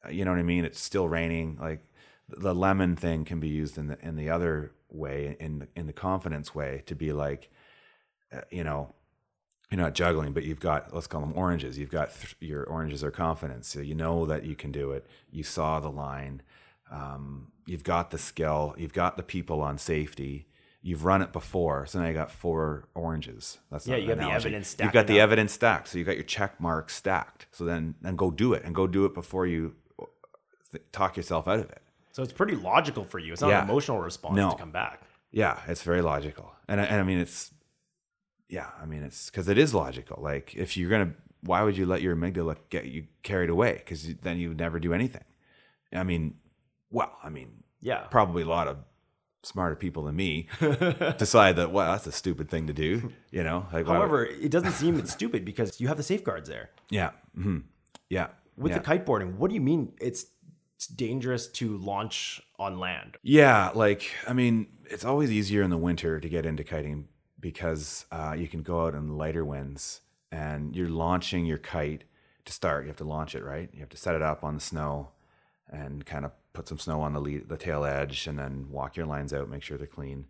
You know what I mean? It's still raining. Like the lemon thing can be used in the in the other way, in the, in the confidence way, to be like, uh, you know, you're not juggling, but you've got let's call them oranges. You've got th- your oranges are confidence, so you know that you can do it. You saw the line, um, you've got the skill, you've got the people on safety, you've run it before, so now you got four oranges. That's Yeah, you an have the analogy. evidence You've got the up. evidence stacked, so you got your check mark stacked. So then, then go do it, and go do it before you th- talk yourself out of it. So it's pretty logical for you. It's not Yeah. an emotional response No. to come back. Yeah, it's very logical, and I- and I mean it's, yeah, I mean it's because it is logical. Like if you're gonna, why would you let your amygdala get you carried away? Because then you would never do anything. I mean, well, I mean, Yeah. probably a lot of smarter people than me <laughs> decide that well that's a stupid thing to do. You know, like why would- However, it doesn't seem it's stupid because you have the safeguards there. yeah, hmm yeah, With yeah. the kiteboarding, what do you mean it's it's dangerous to launch on land? Yeah, like I mean, it's always easier in the winter to get into kiting because uh, you can go out in lighter winds and you're launching your kite to start. You have to launch it right. You have to set it up on the snow and kind of put some snow on the lead, the tail edge, and then walk your lines out, make sure they're clean,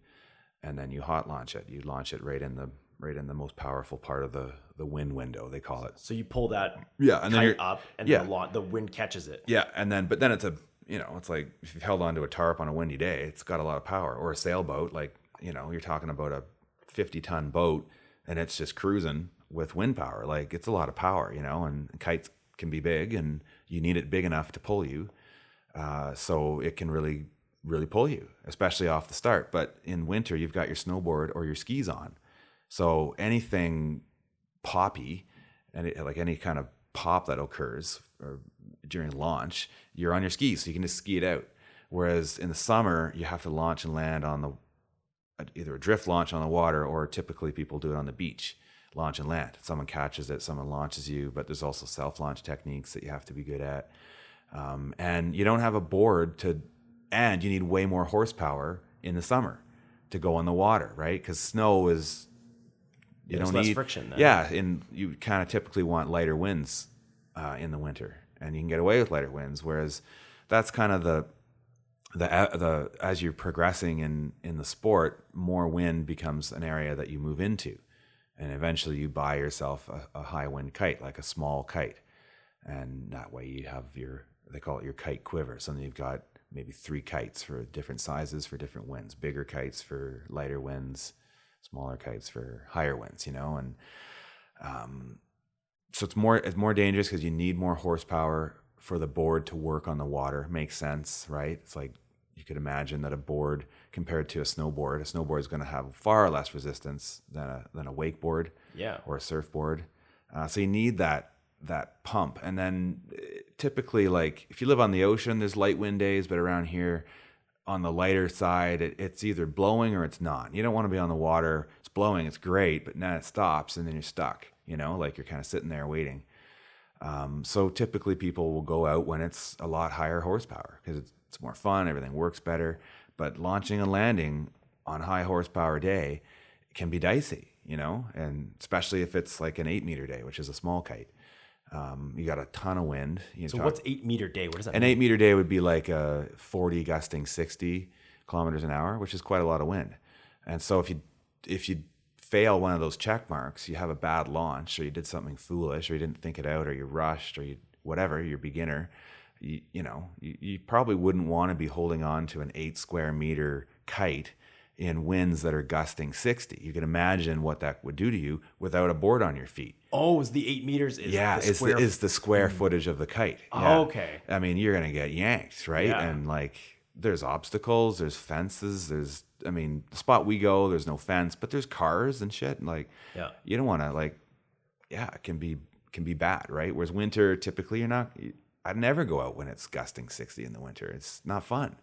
and then you hot launch it. You launch it right in the right in the most powerful part of the the wind window they call it. So you pull that Yeah, and then you're up and yeah. the, laun- the wind catches it. Yeah, and then but then it's a you know it's like if you've held onto a tarp on a windy day, it's got a lot of power. Or a sailboat, like you know you're talking about a 50 ton boat, and it's just cruising with wind power. Like it's a lot of power, you know. And kites can be big, and you need it big enough to pull you, uh, so it can really really pull you, especially off the start. But in winter, you've got your snowboard or your skis on, so anything poppy and like any kind of pop that occurs during launch, you're on your skis, so you can just ski it out. Whereas in the summer, you have to launch and land on the either a drift launch on the water or typically people do it on the beach, launch and land. Someone catches it, someone launches you, but there's also self launch techniques that you have to be good at. Um, and you don't have a board to, and you need way more horsepower in the summer to go on the water, right? Because snow is you There's don't less need friction then. Yeah, and you kind of typically want lighter winds uh, in the winter, and you can get away with lighter winds. Whereas that's kind of the the the as you're progressing in in the sport, more wind becomes an area that you move into, and eventually you buy yourself a, a high wind kite, like a small kite, and that way you have your they call it your kite quiver. So then you've got maybe three kites for different sizes for different winds, bigger kites for lighter winds, smaller kites for higher winds, you know, and um, so it's more it's more dangerous because you need more horsepower for the board to work on the water. Makes sense, right? It's like you could imagine that a board compared to a snowboard, a snowboard is going to have far less resistance than a than a wakeboard Yeah. or a surfboard. Uh, so you need that that pump. And then typically, like if you live on the ocean, there's light wind days, but around here on the lighter side, it, it's either blowing or it's not. You don't want to be on the water. It's blowing, it's great, but then it stops and then you're stuck. You know, like you're kind of sitting there waiting. Um, so typically, people will go out when it's a lot higher horsepower because it's, it's more fun, everything works better. But launching and landing on high horsepower day can be dicey, you know, and especially if it's like an eight meter day, which is a small kite. Um, you got a ton of wind. You So talk- what's eight meter day? What does that an mean? eight meter day would be like a 40 gusting 60 kilometers an hour, which is quite a lot of wind. And so if you if you fail one of those check marks, you have a bad launch, or you did something foolish, or you didn't think it out, or you rushed, or you whatever, you're a beginner. You, you know, you, you probably wouldn't want to be holding on to an eight square meter kite in winds that are gusting 60. You can imagine what that would do to you without a board on your feet. Oh, is the eight meters? Is Yeah, the square the, is the square mm. footage of the kite. Oh, Yeah. okay. I mean, you're gonna get yanked, right? Yeah. And like, there's obstacles, there's fences, there's. I mean, the spot we go, there's no fence, but there's cars and shit. And like, Yeah. you don't want to like, yeah, it can be can be bad, right? Whereas winter, typically, you're not. I'd never go out when it's gusting 60 in the winter. It's not fun.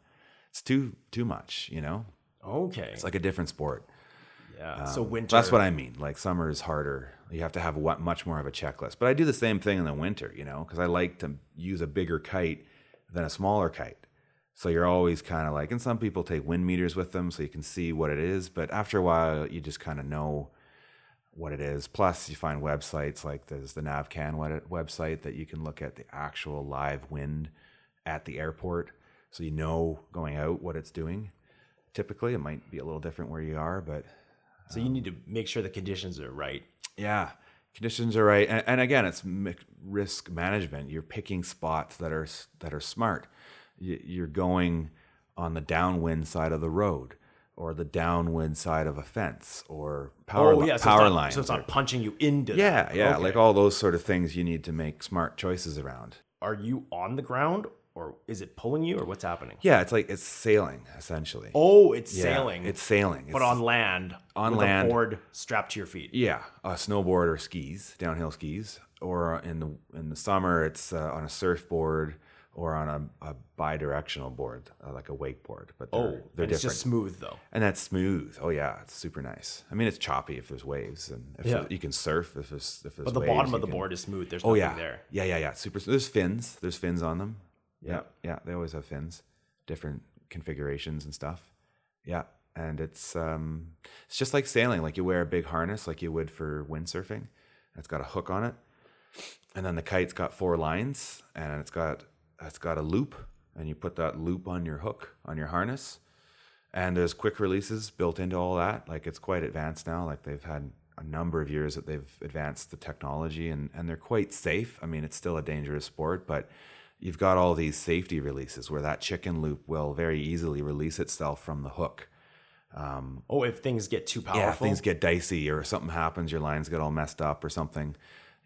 It's too too much, you know. Okay. It's like a different sport. yeah. so um, winter. That's what I mean. Like summer is harder. You have to have what much more of a checklist. But I do the same thing in the winter, you know, because I like to use a bigger kite than a smaller kite. So you're always kind of like, and some people take wind meters with them so you can see what it is. But after a while, you just kind of know what it is. Plus, you find websites like there's the NavCan website that you can look at the actual live wind at the airport. So you know going out what it's doing. Typically, it might be a little different where you are, but So you um, need to make sure the conditions are right. yeah, conditions are right, and, and again, it's risk management. You're picking spots that are that are smart. You're going on the downwind side of the road. or the downwind side of a fence or power oh yeah, so power it's not, lines. So it's not punching you into. yeah, yeah, Okay. like all those sort of things you need to make smart choices around. Are you on the ground or is it pulling you or what's happening? Yeah, it's like it's sailing essentially. Oh, it's Yeah, sailing. It's sailing. but It's- on land. on land. a board strapped to your feet. Yeah, a snowboard or skis, downhill skis, or in the in the summer it's uh, on a surfboard or on a, a bi-directional board, uh, like a wakeboard. But they're, Oh, they're different. it's just smooth though. and that's smooth. Oh yeah, it's super nice. I mean, it's choppy if there's waves, and if Yeah. you can surf if there's if there's. But the waves, bottom of the can- board is smooth. There's Oh nothing yeah, there. yeah, yeah, yeah. Super. There's fins. There's fins on them. Yeah. Yeah. They always have fins, different configurations and stuff. Yeah, and it's um, it's just like sailing. Like you wear a big harness, like you would for windsurfing. It's got a hook on it, and then the kite's got four lines, and it's got it's got a loop, and you put that loop on your hook on your harness, and there's quick releases built into all that. Like it's quite advanced now. Like they've had a number of years that they've advanced the technology, and and they're quite safe. I mean, it's still a dangerous sport, but you've got all these safety releases where that chicken loop will very easily release itself from the hook. Um, oh, if things get too powerful. Yeah, if things get dicey or something happens, your lines get all messed up or something.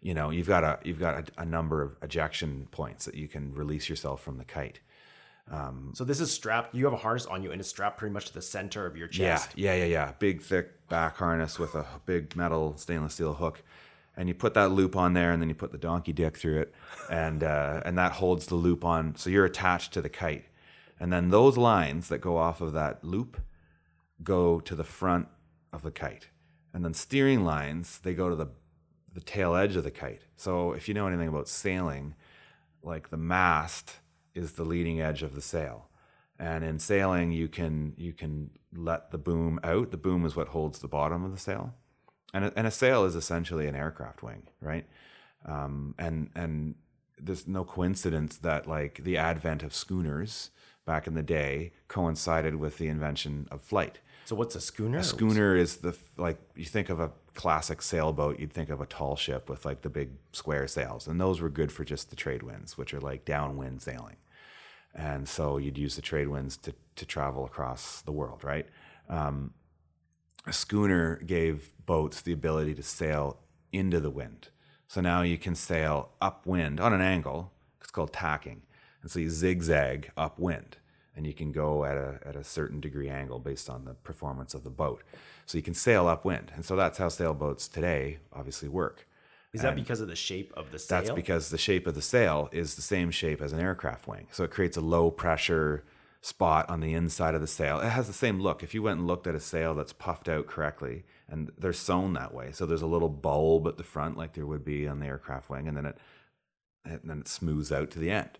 You know, you've got a you've got a, a number of ejection points that you can release yourself from the kite. Um, so this is strapped. You have a harness on you, and it's strapped pretty much to the center of your chest. Yeah, yeah, yeah, yeah. Big, thick back harness with a big metal stainless steel hook, and you put that loop on there, and then you put the donkey dick through it, and uh, and that holds the loop on. So you're attached to the kite, and then those lines that go off of that loop go to the front of the kite, and then steering lines they go to the the tail edge of the kite. So if you know anything about sailing, like the mast is the leading edge of the sail. And in sailing, you can you can let the boom out. The boom is what holds the bottom of the sail, and a, and a sail is essentially an aircraft wing, right? Um, and and there's no coincidence that like the advent of schooners back in the day coincided with the invention of flight. So what's a schooner? A schooner is the like you think of a classic sailboat, you'd think of a tall ship with like the big square sails, and those were good for just the trade winds, which are like downwind sailing. And so you'd use the trade winds to to travel across the world, right? Um, a schooner gave boats the ability to sail into the wind. So now you can sail upwind on an angle. It's called tacking. And so you zigzag upwind and you can go at a, at a certain degree angle based on the performance of the boat. So you can sail upwind. And so that's how sailboats today obviously work. Is that because of the shape of the sail? That's because the shape of the sail is the same shape as an aircraft wing. So it creates a low pressure spot on the inside of the sail. It has the same look. If you went and looked at a sail that's puffed out correctly and they're sewn that way. So there's a little bulb at the front like there would be on the aircraft wing and then it and then it smooths out to the end.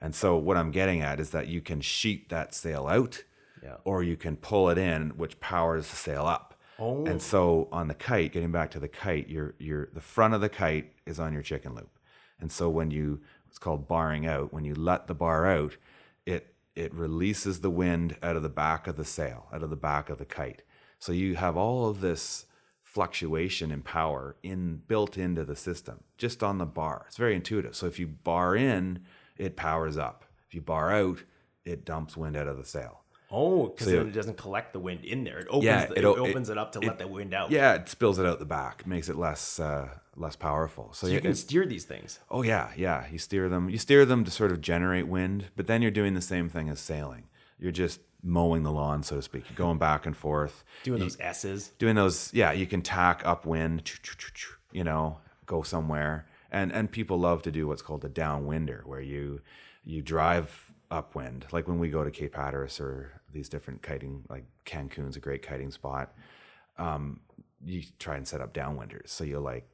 And so what I'm getting at is that you can sheet that sail out Yeah. or you can pull it in which powers the sail up. Oh. And so on the kite, getting back to the kite, your your the front of the kite is on your chicken loop. And so when you it's called barring out, when you let the bar out, it it releases the wind out of the back of the sail, out of the back of the kite. So you have all of this fluctuation in power in built into the system just on the bar. It's very intuitive. So if you bar in, it powers up. If you bar out, it dumps wind out of the sail. Oh, because So- it doesn't collect the wind in there. It opens, Yeah, the, it it, o- it- opens it, up to let the wind out. Yeah, it spills it out the back, makes it less uh, less powerful. So, So you you can steer these things. Oh yeah, yeah. You steer them. You steer them to sort of generate wind, but then you're doing the same thing as sailing. You're just mowing the lawn, so to speak. You're going back and forth, Doing You- those S's. doing those. Yeah, you can tack upwind. You know, go somewhere, and and people love to do what's called a downwinder, where you you drive upwind. Like when we go to Cape Hatteras or these different kiting, like Cancun's a great kiting spot. Um, you try and set up downwinders, so you'll like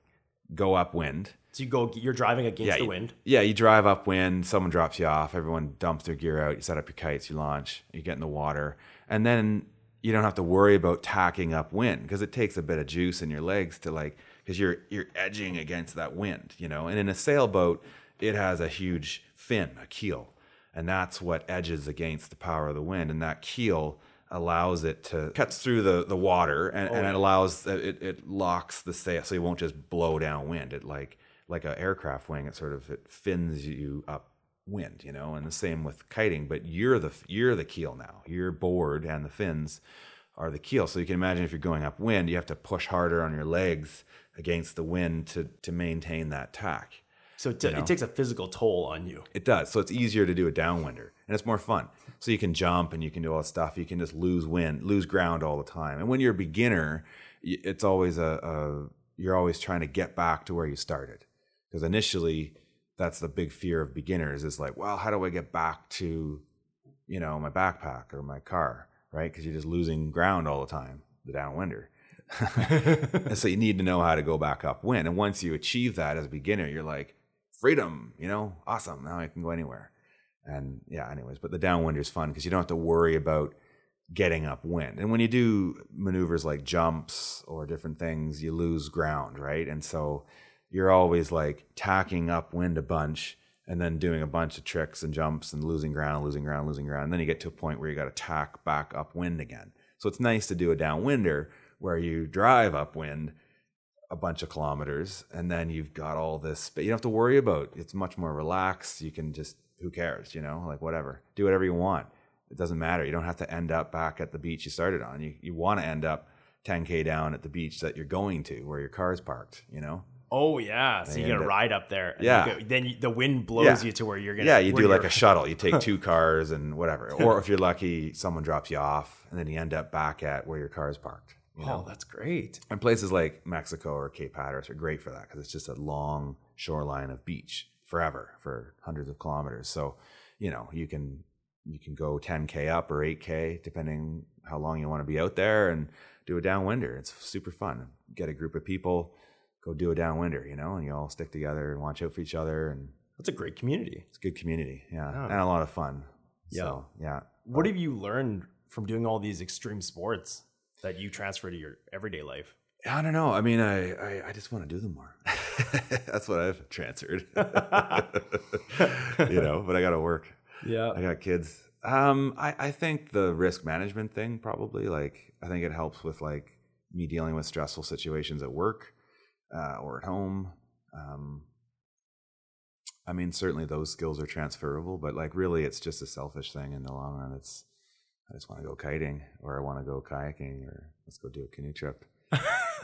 go upwind So you go, you're driving against the you- wind. Yeah, you drive upwind, someone drops you off, everyone dumps their gear out, you set up your kites, you launch, you get in the water, and then you don't have to worry about tacking upwind because it takes a bit of juice in your legs to like because you're you're edging against that wind, you know. And in a sailboat, it has a huge fin, a keel, and that's what edges against the power of the wind, and that keel allows it to cuts through the, the water and, and oh, it allows it, it locks the sail so you won't just blow downwind it like like an aircraft wing it sort of it fins you up wind you know? And the same with kiting but you're the you're the keel now. Your board and the fins are the keel. So you can imagine if you're going upwind, you have to push harder on your legs against the wind to to maintain that tack. So it, t- know? it takes a physical toll on you. It does. So it's easier to do a downwinder and it's more fun. So you can jump and you can do all that stuff. You can just lose wind, lose ground all the time. And when you're a beginner, it's always a, a you're always trying to get back to where you started. Because initially, that's the big fear of beginners is like, well, how do I get back to, you know, my backpack or my car, right? Because you're just losing ground all the time, the downwinder. <laughs> <laughs> and so you need to know how to go back upwind. And once you achieve that as a beginner, you're like, freedom, you know, awesome. Now I can go anywhere. And yeah, anyways, but the downwind is fun because you don't have to worry about getting upwind. And when you do maneuvers like jumps or different things, you lose ground, right? And so you're always like tacking upwind a bunch and then doing a bunch of tricks and jumps and losing ground, losing ground, losing ground. And then you get to a point where you got to tack back upwind again. So it's nice to do a downwinder where you drive upwind a bunch of kilometers and then you've got all this but You don't have to worry about it's much more relaxed. You can just who cares, you know, like whatever. Do whatever you want. It doesn't matter. You don't have to end up back at the beach you started on. You you want to end up 10k down at the beach that you're going to where your car's parked, you know? Oh yeah, so you gotta uh, ride up there. and yeah. go- then you, the wind blows Yeah. you to where you're gonna. Yeah, you do like a shuttle. You <laughs> take two cars and whatever. Or if you're lucky, someone drops you off and then you end up back at where your car is parked. You oh, know? Oh, that's great. And places like Mexico or Cape Hatteras are great for that because it's just a long shoreline of beach forever for hundreds of kilometers. So, you know, you can you can go 10k up or 8k depending how long you want to be out there and do a downwinder. It's super fun. Get a group of people, go do a downwinder, you know, and you all stick together and watch out for each other and That's a great community. it's a good community. Yeah. Yeah. And a lot of fun. Yeah. So, yeah. What have you learned from doing all these extreme sports that you transfer to your everyday life? I don't know. I mean, I, I, I just want to do them more. <laughs> That's what I've transferred. <laughs> you know, but I got to work. Yeah. I got kids. Um, I, I think the risk management thing probably like I think it helps with like me dealing with stressful situations at work uh, or at home. Um, I mean, certainly those skills are transferable, but like really, it's just a selfish thing in the long run. It's I just want to go kiting or I want to go kayaking or let's go do a canoe trip.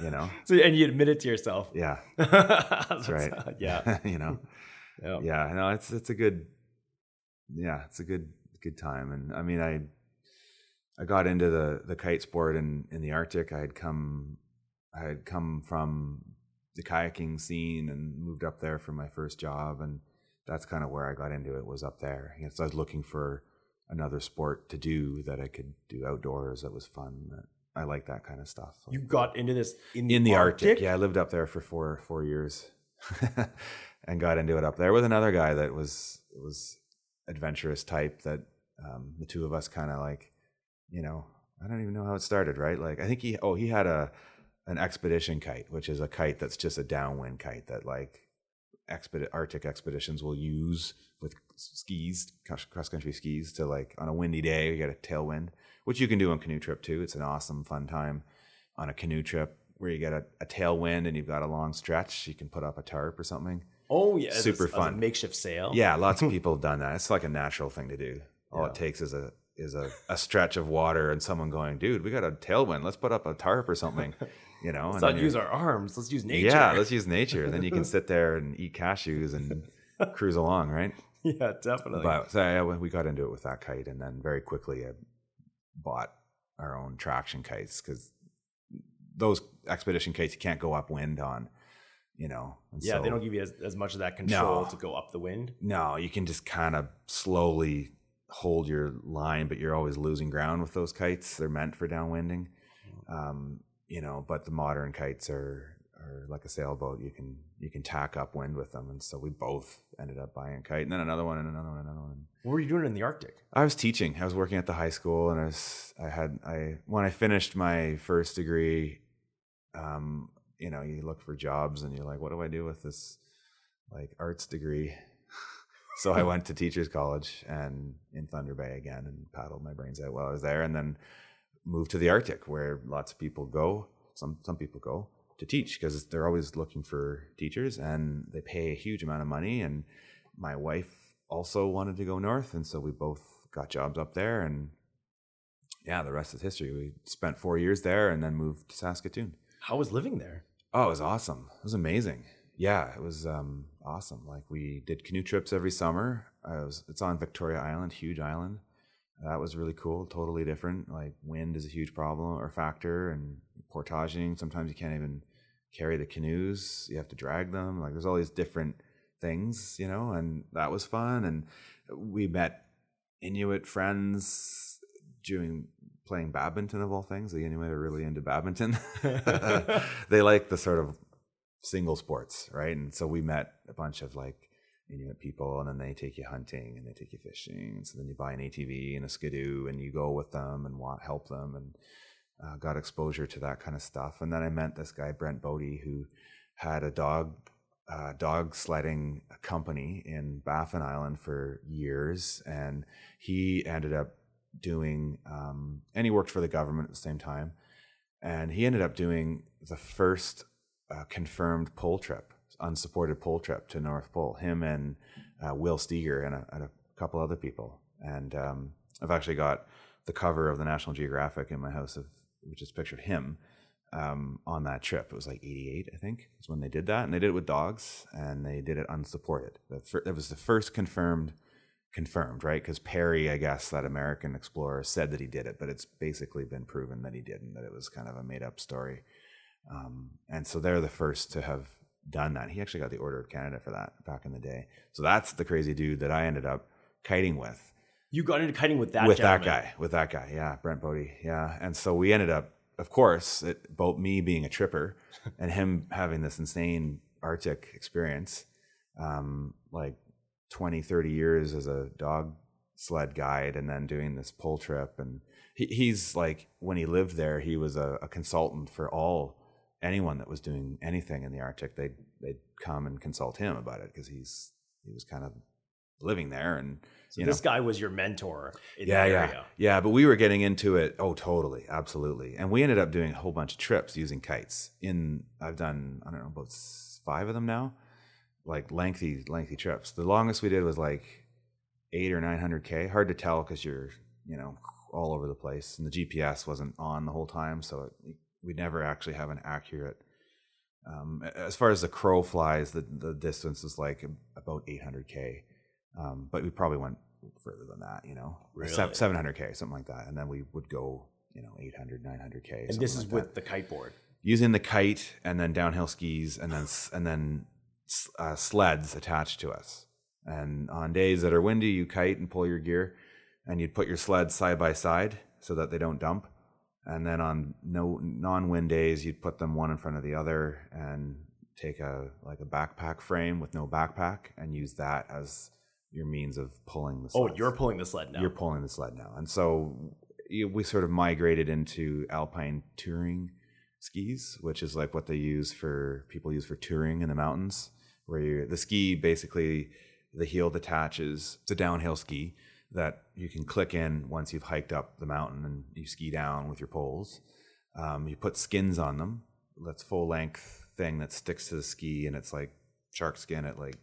You know? <laughs> So and you admit it to yourself. Yeah, <laughs> That's right. Uh, yeah. <laughs> you know. Yeah. yeah no it's it's a good yeah it's a good good time and i mean i i got into the the kite sport in in the arctic i had come i had come from the kayaking scene and moved up there for my first job and that's kind of where i got into it was up there guess i was looking for another sport to do that i could do outdoors that was fun that i like that kind of stuff You got into this in the, in the Arctic. Arctic. Yeah, I lived up there for four four years, <laughs> and got into it up there with another guy that was was adventurous type. That um, the two of us kind of like, you know, I don't even know how it started. Right? Like I think he oh he had a an expedition kite, which is a kite that's just a downwind kite that like expedi- Arctic expeditions will use with skis, cross country skis, to like on a windy day you get a tailwind, which you can do on canoe trip too. It's an awesome fun time on a canoe trip where you get a, a tailwind and you've got a long stretch. You can put up a tarp or something. Oh yeah. as Super as a fun. makeshift sail. Yeah, lots of <laughs> people have done that. It's like a natural thing to do. All Yeah. it takes is a is a, a stretch of water and someone going, dude, we got a tailwind. Let's put up a tarp or something. <laughs> You know, Let's and not use our arms. Let's use nature. yeah, let's use nature. Then you can <laughs> sit there and eat cashews and <laughs> cruise along, right? yeah, definitely. But so yeah, we got into it with that kite, and then very quickly I bought our own traction kites because those expedition kites you can't go upwind on, you know. and yeah, so- they don't give you as, as much of that control No. to go up the wind. No, you can just kind of slowly hold your line, but you're always losing ground with those kites. They're meant for downwinding, um, you know. But the modern kites are are like a sailboat. You can you can tack upwind with them, and so we both ended up buying a kite, and then another one, and another one, and another one. What were you doing in the Arctic? I was teaching. I was working at the high school, and I was I had I when I finished my first degree, um, you know, you look for jobs, and you're like, what do I do with this like arts degree? <laughs> so I went to teachers college and in Thunder Bay again, and paddled my brains out while I was there, and then moved to the Arctic, where lots of people go. Some some people go to teach because they're always looking for teachers, and they pay a huge amount of money. And my wife also wanted to go north, and so we both got jobs up there, and yeah, the rest is history. We spent four years there and then moved to Saskatoon. How was living there? Oh, it was awesome. It was amazing. Yeah, it was um, awesome. Like we did canoe trips every summer. I was, it's on Victoria Island, huge island. That was really cool. Totally different. Like wind is a huge problem or factor, and portaging. Sometimes you can't even carry the canoes. You have to drag them. Like there's all these different things, you know. And that was fun. And we met Inuit friends doing playing badminton of all things. The Inuit are really into badminton. <laughs> <laughs> they like the sort of single sports, right? And so we met a bunch of like Inuit people, and then they take you hunting and they take you fishing. And so then you buy an ATV and a skidoo, and you go with them and want, help them, and uh, got exposure to that kind of stuff. And then I met this guy Brent Boddy who had a dog uh, dog sledding company in Baffin Island for years, and he ended up doing, um, and he worked for the government at the same time, and he ended up doing the first uh, confirmed pole trip, unsupported pole trip to North Pole. Him and uh, Will Steger and a, and a, couple other people, and um, I've actually got the cover of the National Geographic in my house of which is pictured him um, on that trip. It was like 88, I think, is when they did that. And they did it with dogs and they did it unsupported. It was the first confirmed, confirmed, right? Because Peary, I guess, that American explorer said that he did it, but it's basically been proven that he didn't, that it was kind of a made up story. Um, and so they're the first to have done that. He actually got the Order of Canada for that back in the day. So that's the crazy dude that I ended up kiting with. You got into kiting with that with gentleman. that guy, with that guy, yeah, Brent Boddy, yeah. And so we ended up of course, it, both me being a tripper <laughs> and him having this insane Arctic experience, um, like 20, 30 years as a dog sled guide and then doing this pole trip. And he, he's like, when he lived there, he was a, a, consultant for all anyone that was doing anything in the Arctic. They'd, they'd come and consult him about it because he's, he was kind of living there and so you this know. guy was your mentor yeah yeah yeah but we were getting into it oh totally absolutely and we ended up doing a whole bunch of trips using kites in i've done i don't know about five of them now like lengthy lengthy trips the longest we did was like eight or nine hundred k hard to tell because you're you know all over the place and the gps wasn't on the whole time so it, we never actually have an accurate um, as far as the crow flies the, the distance is like about 800k um, but we probably went further than that, you know, really? 700K, something like that. And then we would go, you know, 800, 900K. And this is like with that. the kite board? Using the kite and then downhill skis and then, and then uh, sleds attached to us. And on days that are windy, you kite and pull your gear and you'd put your sleds side by side so that they don't dump. And then on no non-wind days, you'd put them one in front of the other and take a like a backpack frame with no backpack and use that as your means of pulling the sled. Oh, you're pulling the sled now. You're pulling the sled now. And so we sort of migrated into alpine touring skis, which is like what they use for people use for touring in the mountains, where you the ski basically the heel detaches. It's a downhill ski that you can click in once you've hiked up the mountain and you ski down with your poles. Um, you put skins on them. That's full length thing that sticks to the ski, and it's like shark skin It like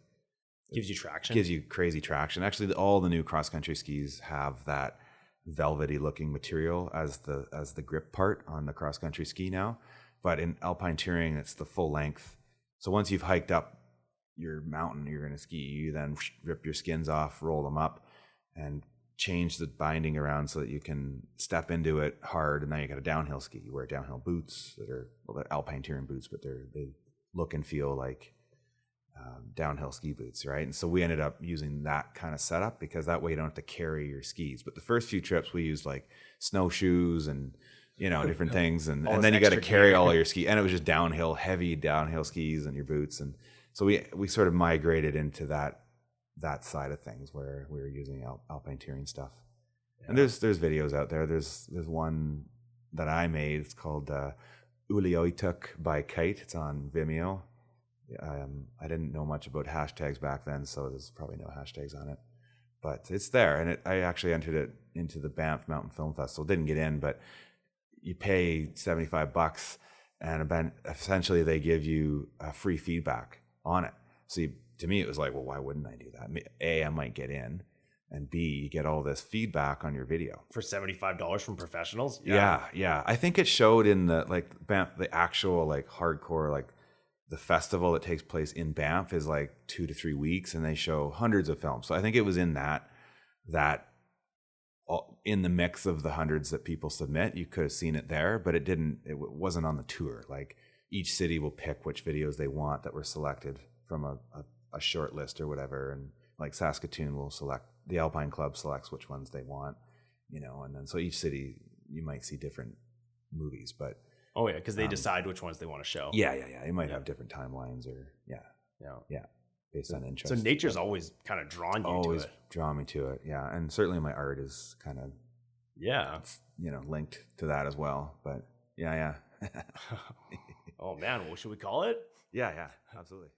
gives you traction. Gives you crazy traction. Actually, all the new cross country skis have that velvety looking material as the as the grip part on the cross country ski now. But in alpine touring, it's the full length. So once you've hiked up your mountain, you're going to ski. You then rip your skins off, roll them up, and change the binding around so that you can step into it hard. And now you got a downhill ski. You wear downhill boots that are well, they're alpine touring boots, but they're they look and feel like um, downhill ski boots, right? And so we ended up using that kind of setup because that way you don't have to carry your skis. But the first few trips we used like snowshoes and you know <laughs> different things, and, and then you got to carry all your ski, and it was just downhill, heavy downhill skis and your boots, and so we we sort of migrated into that that side of things where we were using al- alpine touring stuff. Yeah. And there's there's videos out there. There's there's one that I made. It's called uh, Ulukhaktok by Kite. It's on Vimeo um, I didn't know much about hashtags back then, so there's probably no hashtags on it. But it's there, and it, I actually entered it into the Banff Mountain Film Festival. Didn't get in, but you pay seventy five bucks, and essentially they give you a free feedback on it. So you, to me, it was like, well, why wouldn't I do that? A, I might get in, and B, you get all this feedback on your video. For $75 from professionals? Yeah. yeah, I think it showed in the like Banff, the actual like hardcore like the festival that takes place in Banff is like two to three weeks, and they show hundreds of films. So I think it was in that that uh, in the mix of the hundreds that people submit, you could have seen it there, but it didn't. It wasn't on the tour. Like each city will pick which videos they want that were selected from a, a, a short list or whatever, and like Saskatoon will select the Alpine Club selects which ones they want, you know, and then so each city you might see different movies, but oh yeah, because they um, decide which ones they want to show. Yeah, yeah, yeah. They might yeah. have different timelines or yeah, yeah, yeah, based so, on interest. So nature's but always kind of drawn you always to it. drawn me to it, yeah, and certainly my art is kind of yeah, you know, linked to that as well. But yeah, yeah. <laughs> <laughs> oh man, what should we call it? Yeah, yeah, absolutely.